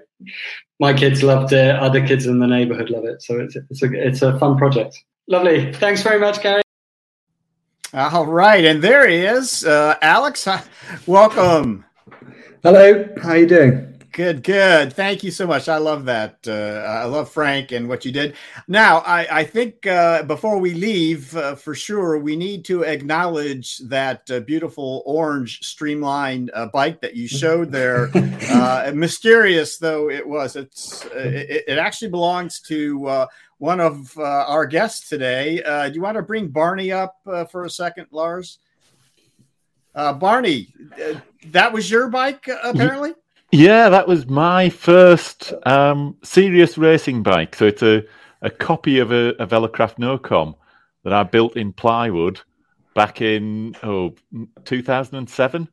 my kids loved it. Other kids in the neighborhood love it. So it's it's a it's a fun project. Lovely. Thanks very much, Gary. All right, and there he is, uh, Alex. Welcome. Hello. How are you doing? Good, good. Thank you so much. I love that. Uh, I love Frank and what you did. Now, I, I think uh, before we leave, uh, for sure, we need to acknowledge that uh, beautiful orange streamlined uh, bike that you showed there. Uh, mysterious though it was, it's it, it, actually belongs to one of our guests today. do you want to bring Barney up for a second, Lars? Barney, that was your bike, apparently. Yeah, that was my first um, serious racing bike. So it's a, a copy of a, a Velokraft NoCom that I built in plywood back in oh 2007.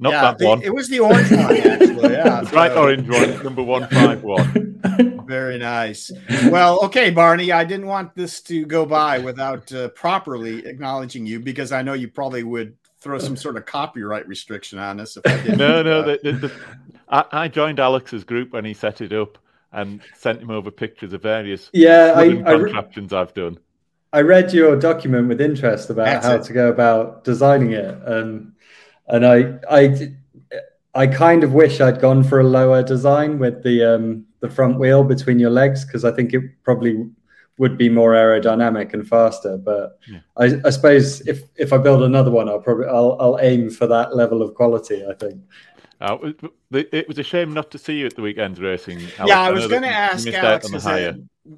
Not yeah, that the, one. It was the orange one, actually. Yeah, bright so. orange one, number one five one. Very nice. Well, okay, Barney. I didn't want this to go by without uh, properly acknowledging you because I know you probably would throw some sort of copyright restriction on us if I didn't. No, no. The, the, the, I, I, joined Alex's group when he set it up and sent him over pictures of various yeah I, contraptions I, have done. I read your document with interest about That's how it. to go about designing it, and and I I I kind of wish I'd gone for a lower design with the um, the front wheel between your legs because I think it probably would be more aerodynamic and faster. But yeah. I, I, suppose if if I build another one, I'll probably I'll, I'll aim for that level of quality. I think. Uh, it was a shame not to see you at the weekend's racing. Alex. Yeah, I was going to ask Alex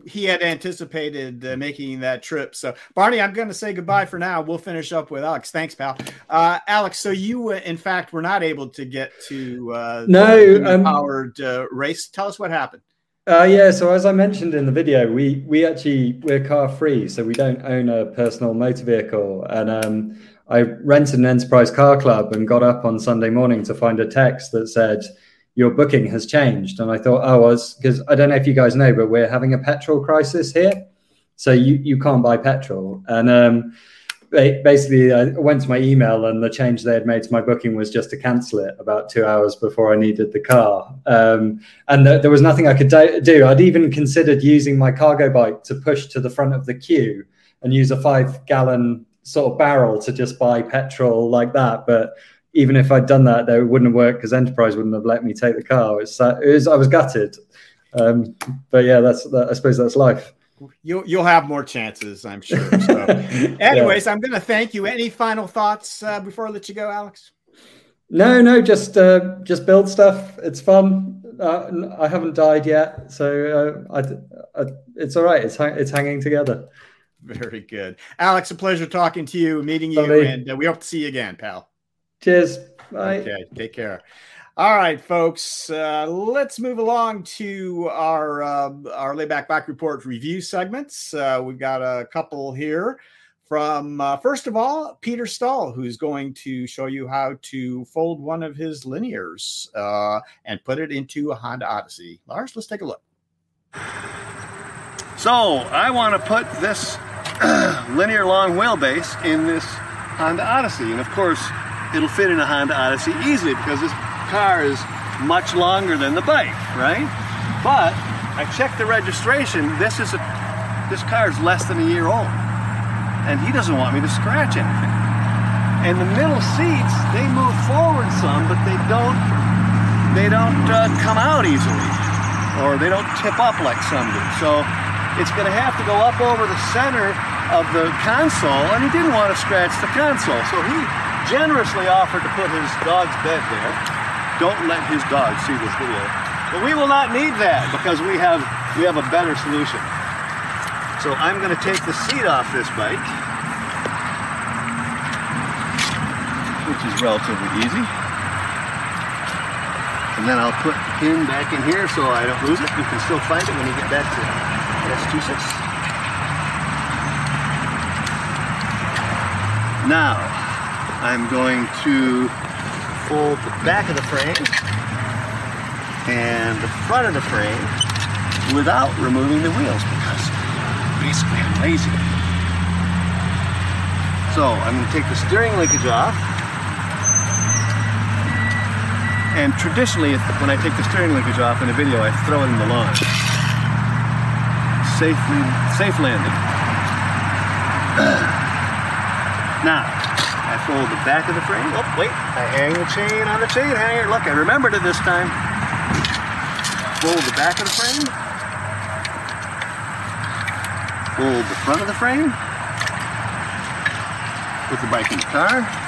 he had anticipated uh, making that trip. So, Barney, I'm going to say goodbye for now. We'll finish up with Alex. Thanks, pal. Uh, Alex, so you, uh, in fact, were not able to get to uh, no um, powered uh, race. Tell us what happened. Uh, yeah, so as I mentioned in the video, we we actually we're car free, so we don't own a personal motor vehicle. And um, I rented an enterprise car club and got up on Sunday morning to find a text that said your booking has changed. And I thought, oh, I was because I don't know if you guys know, but we're having a petrol crisis here, so you you can't buy petrol. And um, basically I went to my email and the change they had made to my booking was just to cancel it about two hours before I needed the car. Um, and th- there was nothing I could do. I'd even considered using my cargo bike to push to the front of the queue and use a five gallon sort of barrel to just buy petrol like that. But even if I'd done that, that wouldn't have worked because Enterprise wouldn't have let me take the car. It's, uh, it was, I was gutted. Um, but yeah, that's that, I suppose that's life you'll you'll have more chances, I'm sure. So, anyways, yeah. I'm going to thank you. Any final thoughts uh, before I let you go, Alex? No, no, just uh, just build stuff. It's fun. Uh, I haven't died yet, so uh, I, I, it's all right. It's it's hanging together. Very good, Alex. A pleasure talking to you, meeting you, Lovely. and uh, we hope to see you again, pal. Cheers. Bye. Okay, take care. All right, folks, uh, let's move along to our uh, our layback back report review segments. Uh, we've got a couple here from uh, first of all Peter Stahl, who's going to show you how to fold one of his linears uh, and put it into a Honda Odyssey. Lars, let's take a look. So I want to put this linear long wheelbase in this Honda Odyssey, and of course it'll fit in a Honda Odyssey easily because this car is much longer than the bike, right? But I checked the registration. This is a this car is less than a year old, and he doesn't want me to scratch anything. And the middle seats they move forward some, but they don't they don't uh, come out easily, or they don't tip up like some do. So it's going to have to go up over the center of the console, and he didn't want to scratch the console, so he generously offered to put his dog's bed there don't let his dog see this video. But we will not need that because we have we have a better solution. So I'm going to take the seat off this bike, which is relatively easy. And then I'll put the pin back in here so I don't lose it. You can still find it when you get back to Massachusetts. Now, I'm going to fold the back of the frame and the front of the frame without removing the wheels because basically I'm lazy. So I'm going to take the steering linkage off. And traditionally, when I take the steering linkage off in a video, I throw it in the lawn. Safely, safe landing. now, I fold the back of the frame. Oh, wait, I hang the chain on the chain hanger. Look, I remembered it this time. Fold the back of the frame. Fold the front of the frame. Put the bike in the car.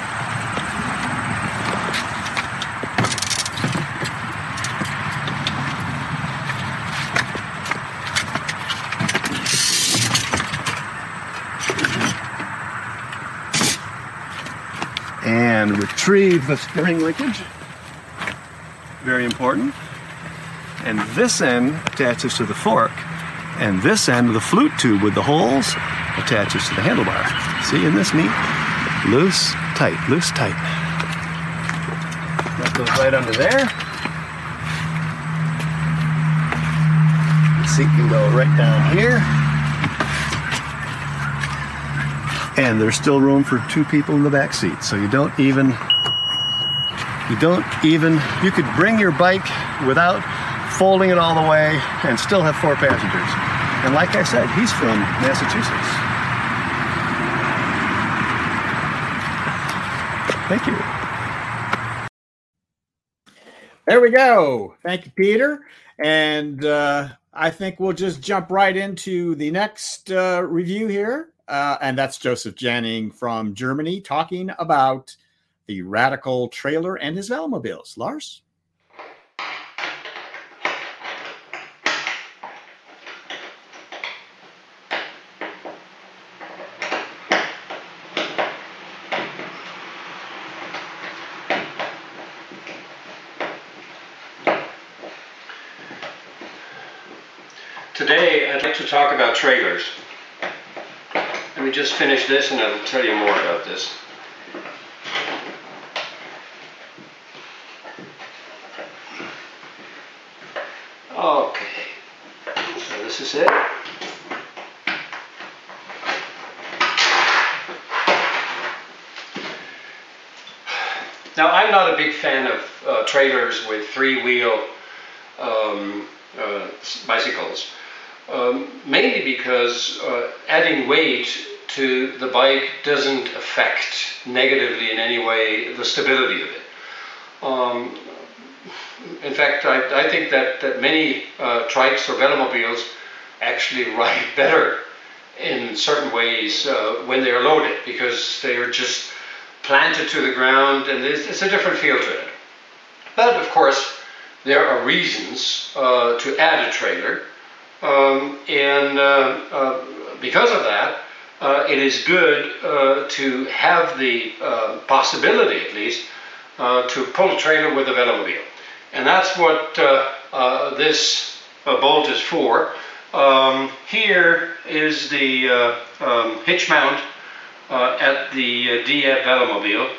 And retrieve the steering linkage. Very important. And this end attaches to the fork, and this end of the flute tube with the holes attaches to the handlebar. See, isn't this neat? Loose, tight, loose, tight. That goes right under there. The seat can go right down here. And there's still room for two people in the back seat. So you don't even, you don't even, you could bring your bike without folding it all the way and still have four passengers. And like I said, he's from Massachusetts. Thank you. There we go. Thank you, Peter. And uh, I think we'll just jump right into the next uh, review here. Uh, and that's Joseph Janning from Germany talking about the radical trailer and his Velomobiles. Lars? Today, I'd like to talk about trailers. Let me just finish this and I'll tell you more about this. Okay, so this is it. Now, I'm not a big fan of uh, trailers with three-wheel um, uh, bicycles um, mainly because uh, adding weight to the bike doesn't affect negatively in any way the stability of it. Um, in fact, I, I, think that, that many uh, trikes or velomobiles actually ride better in certain ways uh, when they're loaded because they are just planted to the ground and it's, it's, a different feel to it. But of course, there are reasons uh, to add a trailer, um, and uh, uh, because of that, uh, it is good uh, to have the uh, possibility, at least, to pull a trailer with a velomobile. And that's what this bolt is for. Um, here is the um, hitch mount at the DF velomobile.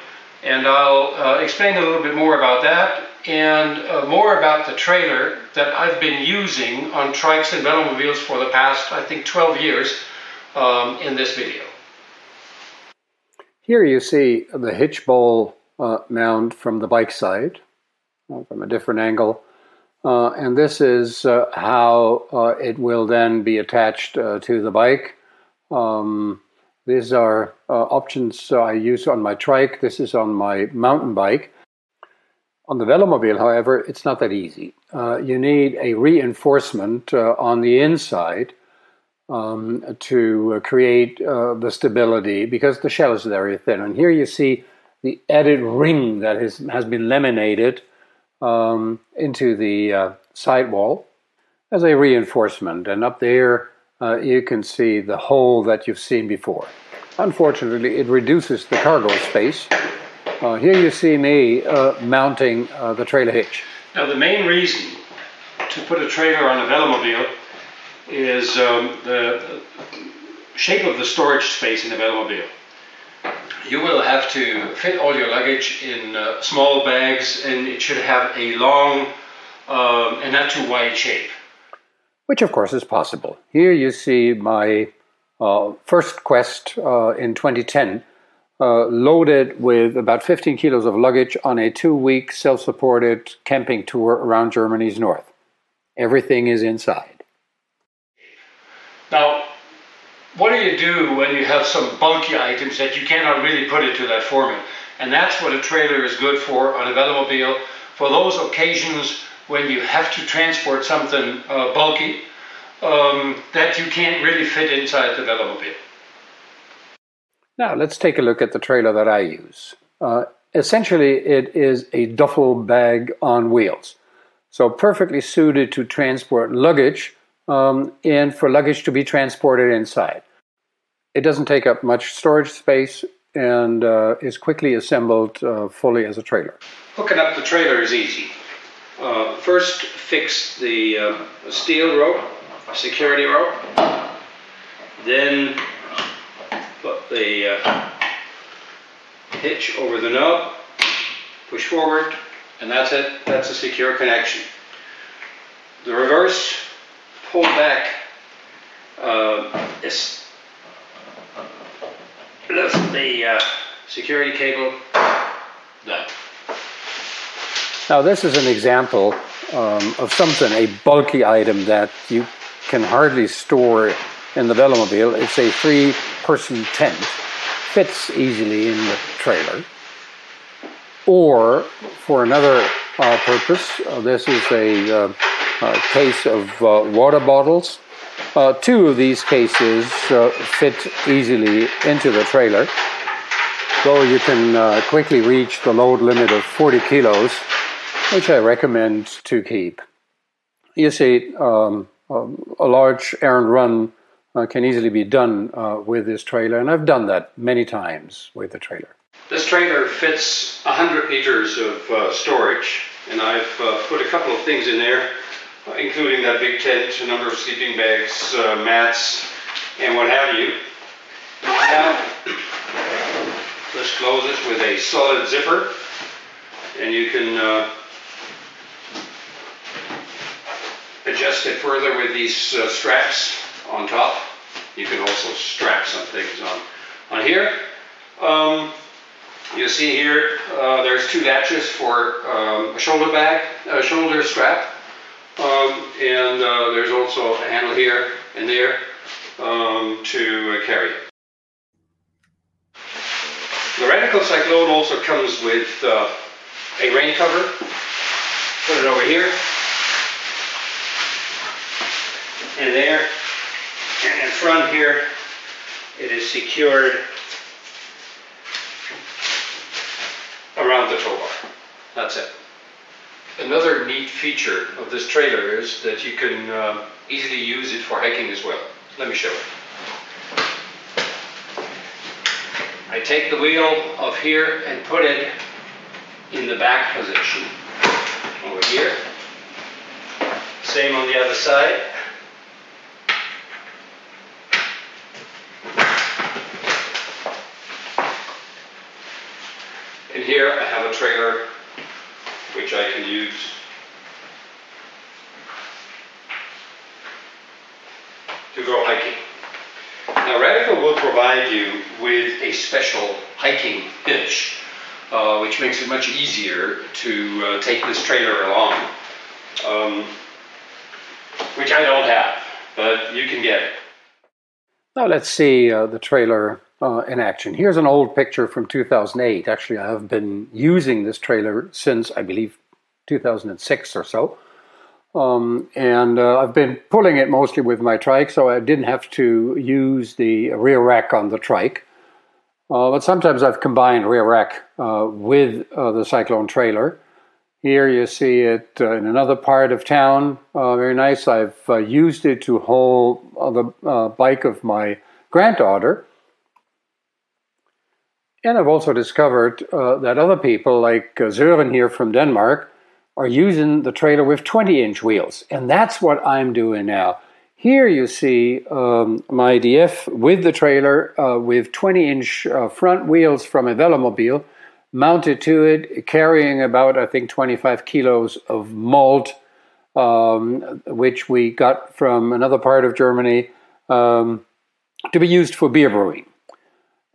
And I'll uh, explain a little bit more about that and uh, more about the trailer that I've been using on trikes and velomobiles for the past, I think, 12 years um, in this video. Here you see the hitch bowl uh, mount from the bike side, uh, from a different angle. Uh, and this is uh, how uh, it will then be attached to the bike. Um, these are options I use on my trike. This is on my mountain bike. On the velomobile, however, it's not that easy. you need a reinforcement on the inside um, to uh, create uh, the stability because the shell is very thin. And here you see the added ring that has been laminated um, into the uh, sidewall as a reinforcement. And up there, uh, you can see the hole that you've seen before. Unfortunately, it reduces the cargo space. Uh, here you see me uh, mounting the trailer hitch. Now, the main reason to put a trailer on a velomobile is um, the shape of the storage space in the velomobile. You will have to fit all your luggage in uh, small bags and it should have a long um, and not too wide shape. Which, of course, is possible. Here you see my uh, first quest uh, in 2010, uh, loaded with about 15 kilos of luggage on a two week self supported camping tour around Germany's north. Everything is inside. Now, what do you do when you have some bulky items that you cannot really put into that format? And that's what a trailer is good for on a velomobile. For those occasions when you have to transport something uh, bulky um, that you can't really fit inside the velomobile. Now, let's take a look at the trailer that I use. Uh, essentially, it is a duffel bag on wheels. So, perfectly suited to transport luggage um, and for luggage to be transported inside. It doesn't take up much storage space and uh, is quickly assembled uh, fully as a trailer. Hooking up the trailer is easy. Uh, first, fix the uh, steel rope, a security rope. Then, put the uh, hitch over the nub, push forward, and that's it. That's a secure connection. The reverse pull back uh, this lift the uh, security cable done. Now this is an example um, of something, a bulky item that you can hardly store in the velomobile. It's a three-person tent, fits easily in the trailer. Or for another uh, purpose, uh, this is a uh, uh, case of uh, water bottles. Two of these cases fit easily into the trailer, though you can quickly reach the load limit of 40 kilos, which I recommend to keep. You see, um, a large errand run uh, can easily be done uh, with this trailer, and I've done that many times with the trailer. This trailer fits 100 liters of uh, storage, and I've put a couple of things in there including that big tent, a number of sleeping bags, uh, mats, and what have you. Now, let's close it with a solid zipper, and you can uh, adjust it further with these uh, straps on top. You can also strap some things on, on here. Um, You see here, uh, there's two latches for um, a shoulder bag, a shoulder strap, um, and uh, there's also a handle here and there um, to carry it. The Radical Cyclone also comes with uh, a rain cover. Put it over here. And there. And in front here, it is secured around the tow bar. That's it. Another neat feature of this trailer is that you can uh, easily use it for hiking as well. Let me show it. I take the wheel off here and put it in the back position over here. Same on the other side. And here I have a trailer which I can use to go hiking. Now Radical will provide you with a special hiking hitch, uh, which makes it much easier to uh, take this trailer along, um, which I don't have, but you can get it. Now let's see uh, the trailer uh, in action. Here's an old picture from 2008. Actually, I have been using this trailer since, I believe, 2006 or so. Um, and uh, I've been pulling it mostly with my trike, so I didn't have to use the rear rack on the trike. Uh, but sometimes I've combined rear rack uh, with uh, the Cyclone trailer. Here you see it uh, in another part of town. Very nice. I've used it to hold the bike of my granddaughter. And I've also discovered that other people, like Søren here from Denmark, are using the trailer with 20 inch wheels. And that's what I'm doing now. Here you see um, my DF with the trailer uh, with 20 inch uh, front wheels from a Velomobile mounted to it, carrying about, I think, 25 kilos of malt, um, which we got from another part of Germany um, to be used for beer brewing.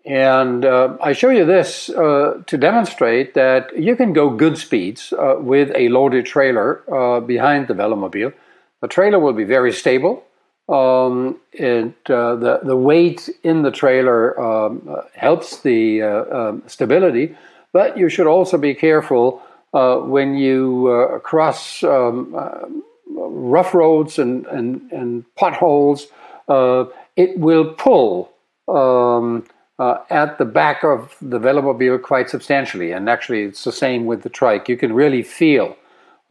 And uh, I show you this uh, to demonstrate that you can go good speeds uh, with a loaded trailer uh, behind the Velomobile. The trailer will be very stable. Um, and uh, the, the weight in the trailer um, uh, helps the um, stability, but you should also be careful when you cross um, rough roads and, and, and potholes. it will pull. Um, uh, at the back of the Velomobile quite substantially. And actually, it's the same with the trike. You can really feel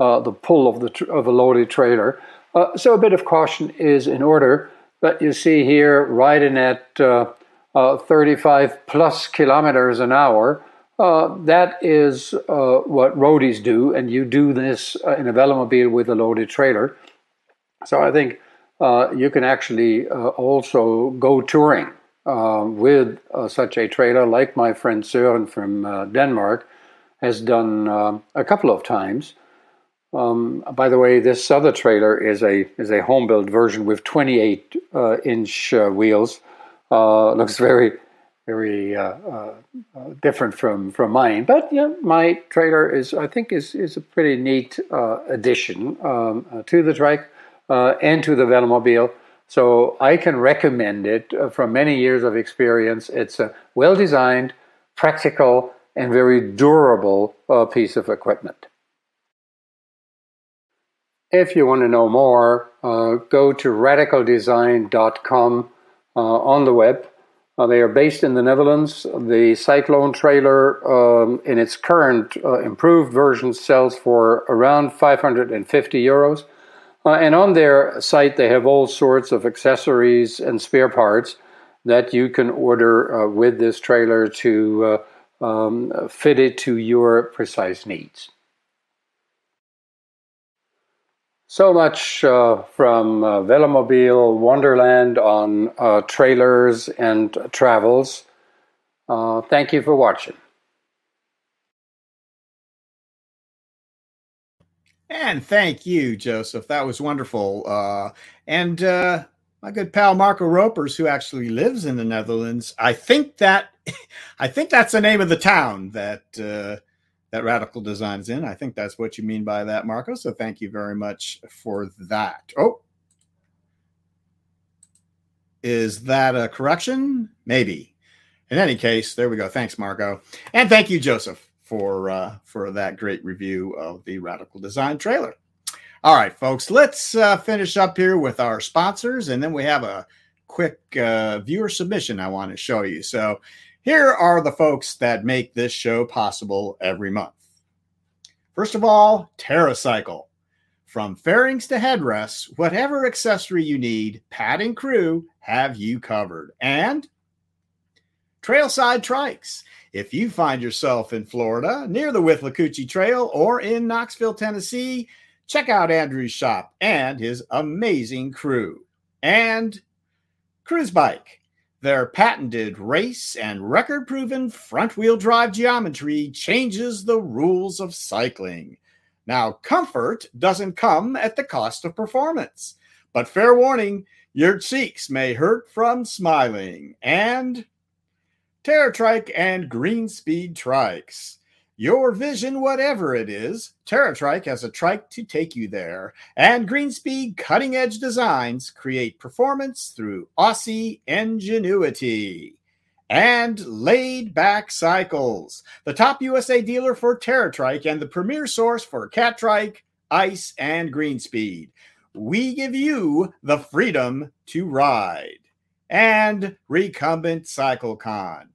uh, the pull of the tr- of a loaded trailer. Uh, so a bit of caution is in order. But you see here, riding at uh, uh, 35 plus kilometers an hour, uh, that is what roadies do, and you do this in a Velomobile with a loaded trailer. So I think you can actually also go touring uh, with uh, such a trailer, like my friend Søren from uh, Denmark has done uh, a couple of times. Um, by the way, this other trailer is a is a home built version with 28 uh, inch uh, wheels. looks very very different from from mine, but yeah, my trailer is I think is is a pretty neat addition um, to the trike and to the Velomobile. So I can recommend it uh, from many years of experience. It's a well designed, practical, and very durable uh, piece of equipment. If you want to know more, uh, go to radicaldesign.com uh, on the web. Uh, they are based in the Netherlands. The Cyclone trailer, um, in its current uh, improved version, sells for around 550 euros. Uh, and on their site, they have all sorts of accessories and spare parts that you can order uh, with this trailer to uh, um, fit it to your precise needs. So much uh, from uh, Velomobile Wonderland on uh, trailers and travels. thank you for watching. And thank you, Joseph. That was wonderful. Uh, and uh, my good pal Marco Ropers, who actually lives in the Netherlands, I think that I think that's the name of the town that uh, that Radical Design is in. I think that's what you mean by that, Marco. So thank you very much for that. Oh, is that a correction? Maybe. In any case, there we go. Thanks, Marco, and thank you, Joseph, for uh, for that great review of the Radical Design trailer. All right, folks, let's uh, finish up here with our sponsors, and then we have a quick uh, viewer submission I want to show you. So, here are the folks that make this show possible every month. First of all, TerraCycle. From fairings to headrests, whatever accessory you need, Pat and crew have you covered. And Trailside Trikes. If you find yourself in Florida, near the Withlacoochee Trail, or in Knoxville, Tennessee, check out Andrew's shop and his amazing crew. And Cruzbike. Their patented race and record proven front wheel drive geometry changes the rules of cycling. Now, comfort doesn't come at the cost of performance, but fair warning, your cheeks may hurt from smiling. And TerraTrike and Greenspeed Trikes. Your vision, whatever it is, TerraTrike has a trike to take you there. And Greenspeed cutting edge designs create performance through Aussie ingenuity and laid back cycles, the top USA dealer for TerraTrike and the premier source for Catrike, Ice, and Greenspeed. We give you the freedom to ride. And Recumbent CycleCon.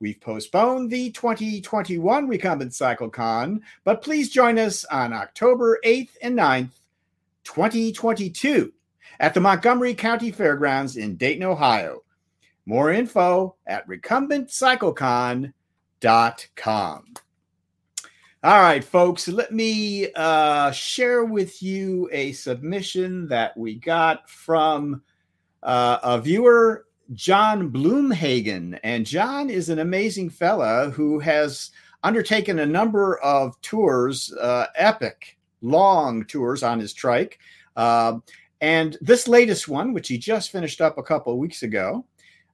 We've postponed the 2021 Recumbent CycleCon, but please join us on October 8th and 9th, 2022, at the Montgomery County Fairgrounds in Dayton, Ohio. More info at recumbentcyclecon.com. All right, folks, let me uh, share with you a submission that we got from uh, a viewer, John Bloomhagen. And John is an amazing fella who has undertaken a number of tours, uh, epic, long tours on his trike. Uh, and this latest one, which he just finished up a couple of weeks ago,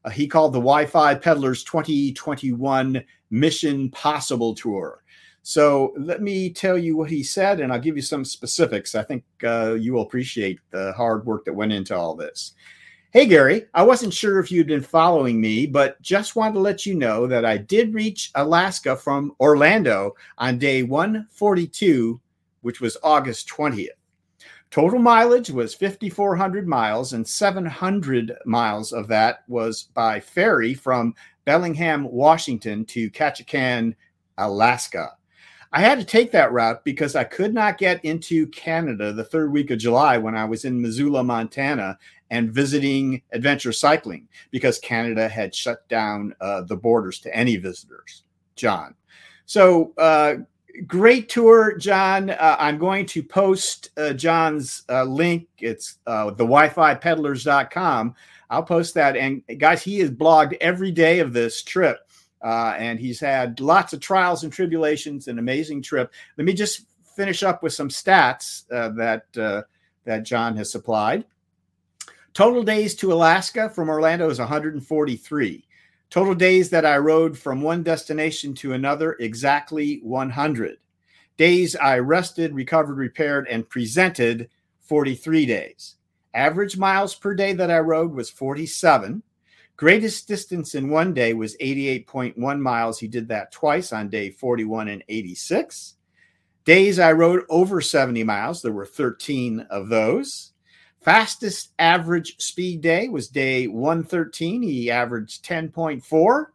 uh, he called the Wi Fi Peddlers 2021 Mission Possible Tour. So let me tell you what he said, and I'll give you some specifics. I think uh, you will appreciate the hard work that went into all this. Hey, Gary, I wasn't sure if you'd been following me, but just wanted to let you know that I did reach Alaska from Orlando on day 142, which was August 20th. Total mileage was 5,400 miles, and 700 miles of that was by ferry from Bellingham, Washington to Ketchikan, Alaska. I had to take that route because I could not get into Canada the third week of July when I was in Missoula, Montana, and visiting adventure cycling because Canada had shut down uh, the borders to any visitors. John. So, uh, great tour, John. Uh, I'm going to post uh, John's uh, link. It's uh, the Wi-Fi peddlers.com. I'll post that. And guys, he has blogged every day of this trip. Uh, and he's had lots of trials and tribulations, an amazing trip. Let me just finish up with some stats that that John has supplied. Total days to Alaska from Orlando is 143. Total days that I rode from one destination to another, exactly 100. Days I rested, recovered, repaired, and presented, 43 days. Average miles per day that I rode was 47. Greatest distance in one day was 88.1 miles. He did that twice on day 41 and 86. Days I rode over 70 miles, there were 13 of those. Fastest average speed day was day 113. He averaged 10.4.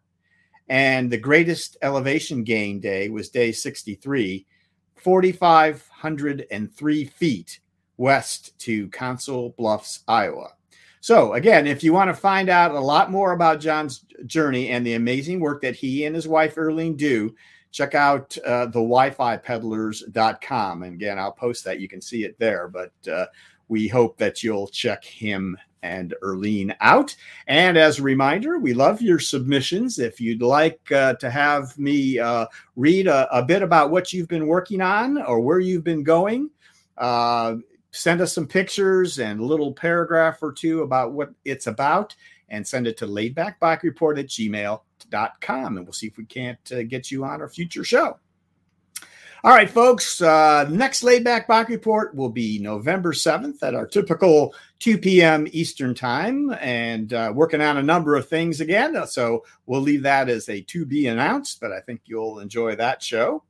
And the greatest elevation gain day was day 63, 4,503 feet west to Council Bluffs, Iowa. So, again, if you want to find out a lot more about John's journey and the amazing work that he and his wife Erling do, check out uh, the wi-fi peddlers.com. And again, I'll post that. You can see it there. But uh, we hope that you'll check him and Erlene out. And as a reminder, we love your submissions. If you'd like uh, to have me uh, read a, a, bit about what you've been working on or where you've been going, uh, send us some pictures and a little paragraph or two about what it's about. and send it to laidbackbike report at gmail.com. And we'll see if we can't uh, get you on our future show. All right, folks. Uh, next laid back bike report will be November 7th at our typical 2 p.m. Eastern time and uh, working on a number of things again. So we'll leave that as a to be announced, but I think you'll enjoy that show.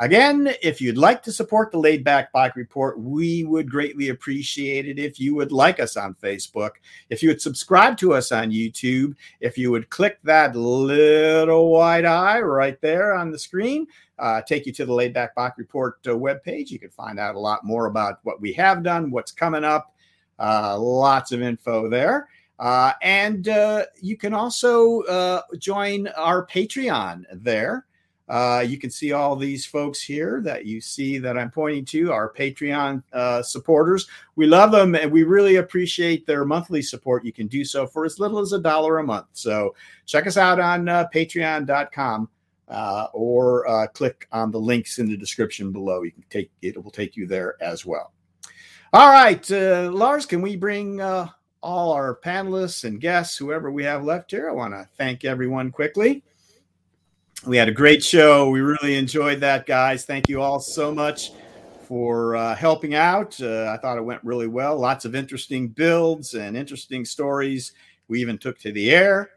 Again, if you'd like to support the Laid Back Bike Report, we would greatly appreciate it if you would like us on Facebook, if you would subscribe to us on YouTube, if you would click that little white eye right there on the screen uh, take you to the Laid Back Bike Report uh, webpage. You can find out a lot more about what we have done, what's coming up, uh, lots of info there. Uh, and uh, you can also join our Patreon there. You can see all these folks here that you see that I'm pointing to, our Patreon supporters. We love them and we really appreciate their monthly support. You can do so for as little as a dollar a month. So check us out on patreon.com uh, or uh, click on the links in the description below. You can take it will take you there as well. All right, uh, Lars, can we bring uh, all our panelists and guests, whoever we have left here? I want to thank everyone quickly. We had a great show. We really enjoyed that, guys. Thank you all so much for uh, helping out. Uh, I thought it went really well. Lots of interesting builds and interesting stories. We even took to the air.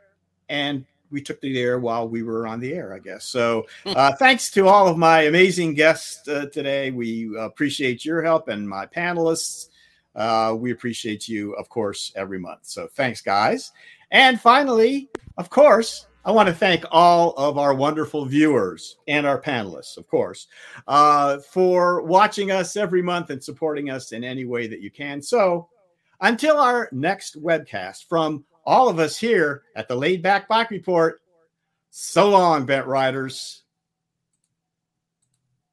And we took the air while we were on the air, I guess. So, uh, thanks to all of my amazing guests uh, today. We appreciate your help and my panelists. Uh, we appreciate you, of course, every month. So, thanks, guys. And finally, of course, I want to thank all of our wonderful viewers and our panelists, of course, uh, for watching us every month and supporting us in any way that you can. So, until our next webcast from all of us here at the Laid Back Bike Report. So long, Bent Riders.